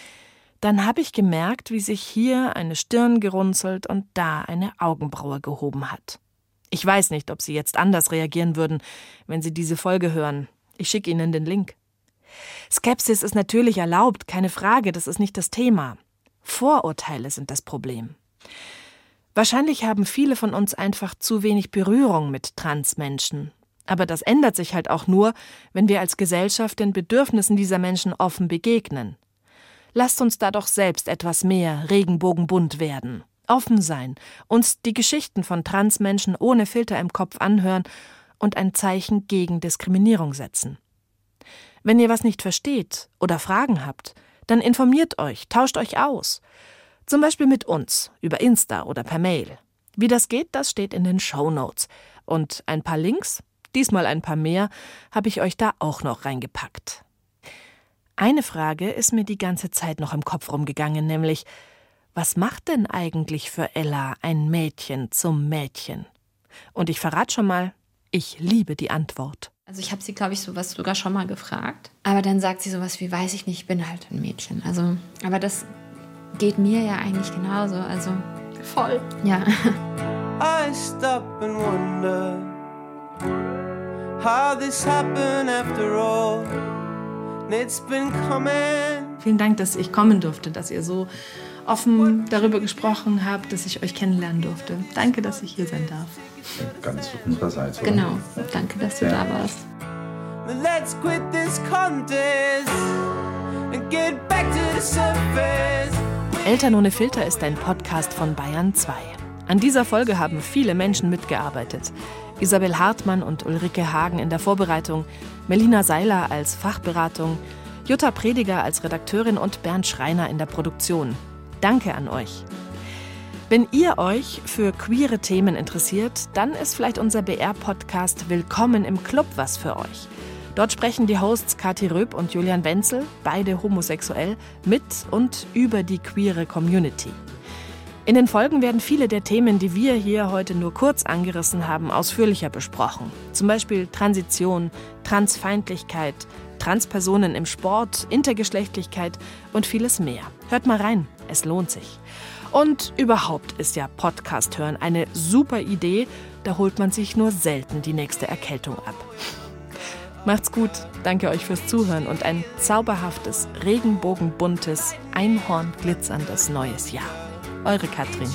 dann habe ich gemerkt, wie sich hier eine Stirn gerunzelt und da eine Augenbraue gehoben hat. Ich weiß nicht, ob Sie jetzt anders reagieren würden, wenn Sie diese Folge hören. Ich schicke Ihnen den Link. Skepsis ist natürlich erlaubt, keine Frage, das ist nicht das Thema. Vorurteile sind das Problem. Wahrscheinlich haben viele von uns einfach zu wenig Berührung mit Transmenschen. Aber das ändert sich halt auch nur, wenn wir als Gesellschaft den Bedürfnissen dieser Menschen offen begegnen. Lasst uns da doch selbst etwas mehr regenbogenbunt werden, offen sein, uns die Geschichten von Transmenschen ohne Filter im Kopf anhören und ein Zeichen gegen Diskriminierung setzen. Wenn ihr was nicht versteht oder Fragen habt, dann informiert euch, tauscht euch aus. Zum Beispiel mit uns, über Insta oder per Mail. Wie das geht, das steht in den Show Notes. Und ein paar Links, diesmal ein paar mehr, habe ich euch da auch noch reingepackt. Eine Frage ist mir die ganze Zeit noch im Kopf rumgegangen, nämlich, was macht denn eigentlich für Ella ein Mädchen zum Mädchen? Und ich verrate schon mal, ich liebe die Antwort. Also ich habe sie, glaube ich, sowas sogar schon mal gefragt. Aber dann sagt sie sowas wie, weiß ich nicht, ich bin halt ein Mädchen. Also, aber das geht mir ja eigentlich genauso. Also Voll. ja. I stop and wonder how this happened after all. And it's been coming. Vielen Dank, dass ich kommen durfte, dass ihr so offen darüber gesprochen habt, dass ich euch kennenlernen durfte. Danke, dass ich hier sein darf. Ganz unsererseits. oder? Genau. Danke, dass du Ja. da warst. Let's quit this contest and get back to the surface. Eltern ohne Filter ist ein Podcast von Bayern 2. An dieser Folge haben viele Menschen mitgearbeitet. Isabel Hartmann und Ulrike Hagen in der Vorbereitung, Melina Seiler als Fachberatung, Jutta Prediger als Redakteurin und Bernd Schreiner in der Produktion. Danke an euch. Wenn ihr euch für queere Themen interessiert, dann ist vielleicht unser BR-Podcast Willkommen im Club was für euch. Dort sprechen die Hosts Kathi Röb und Julian Wenzel, beide homosexuell, mit und über die queere Community. In den Folgen werden viele der Themen, die wir hier heute nur kurz angerissen haben, ausführlicher besprochen. Zum Beispiel Transition, Transfeindlichkeit, Transpersonen im Sport, Intergeschlechtlichkeit und vieles mehr. Hört mal rein, es lohnt sich. Und überhaupt ist ja Podcast hören eine super Idee, da holt man sich nur selten die nächste Erkältung ab. Macht's gut, danke euch fürs Zuhören und ein zauberhaftes, regenbogenbuntes, einhornglitzerndes neues Jahr. Eure Katrin.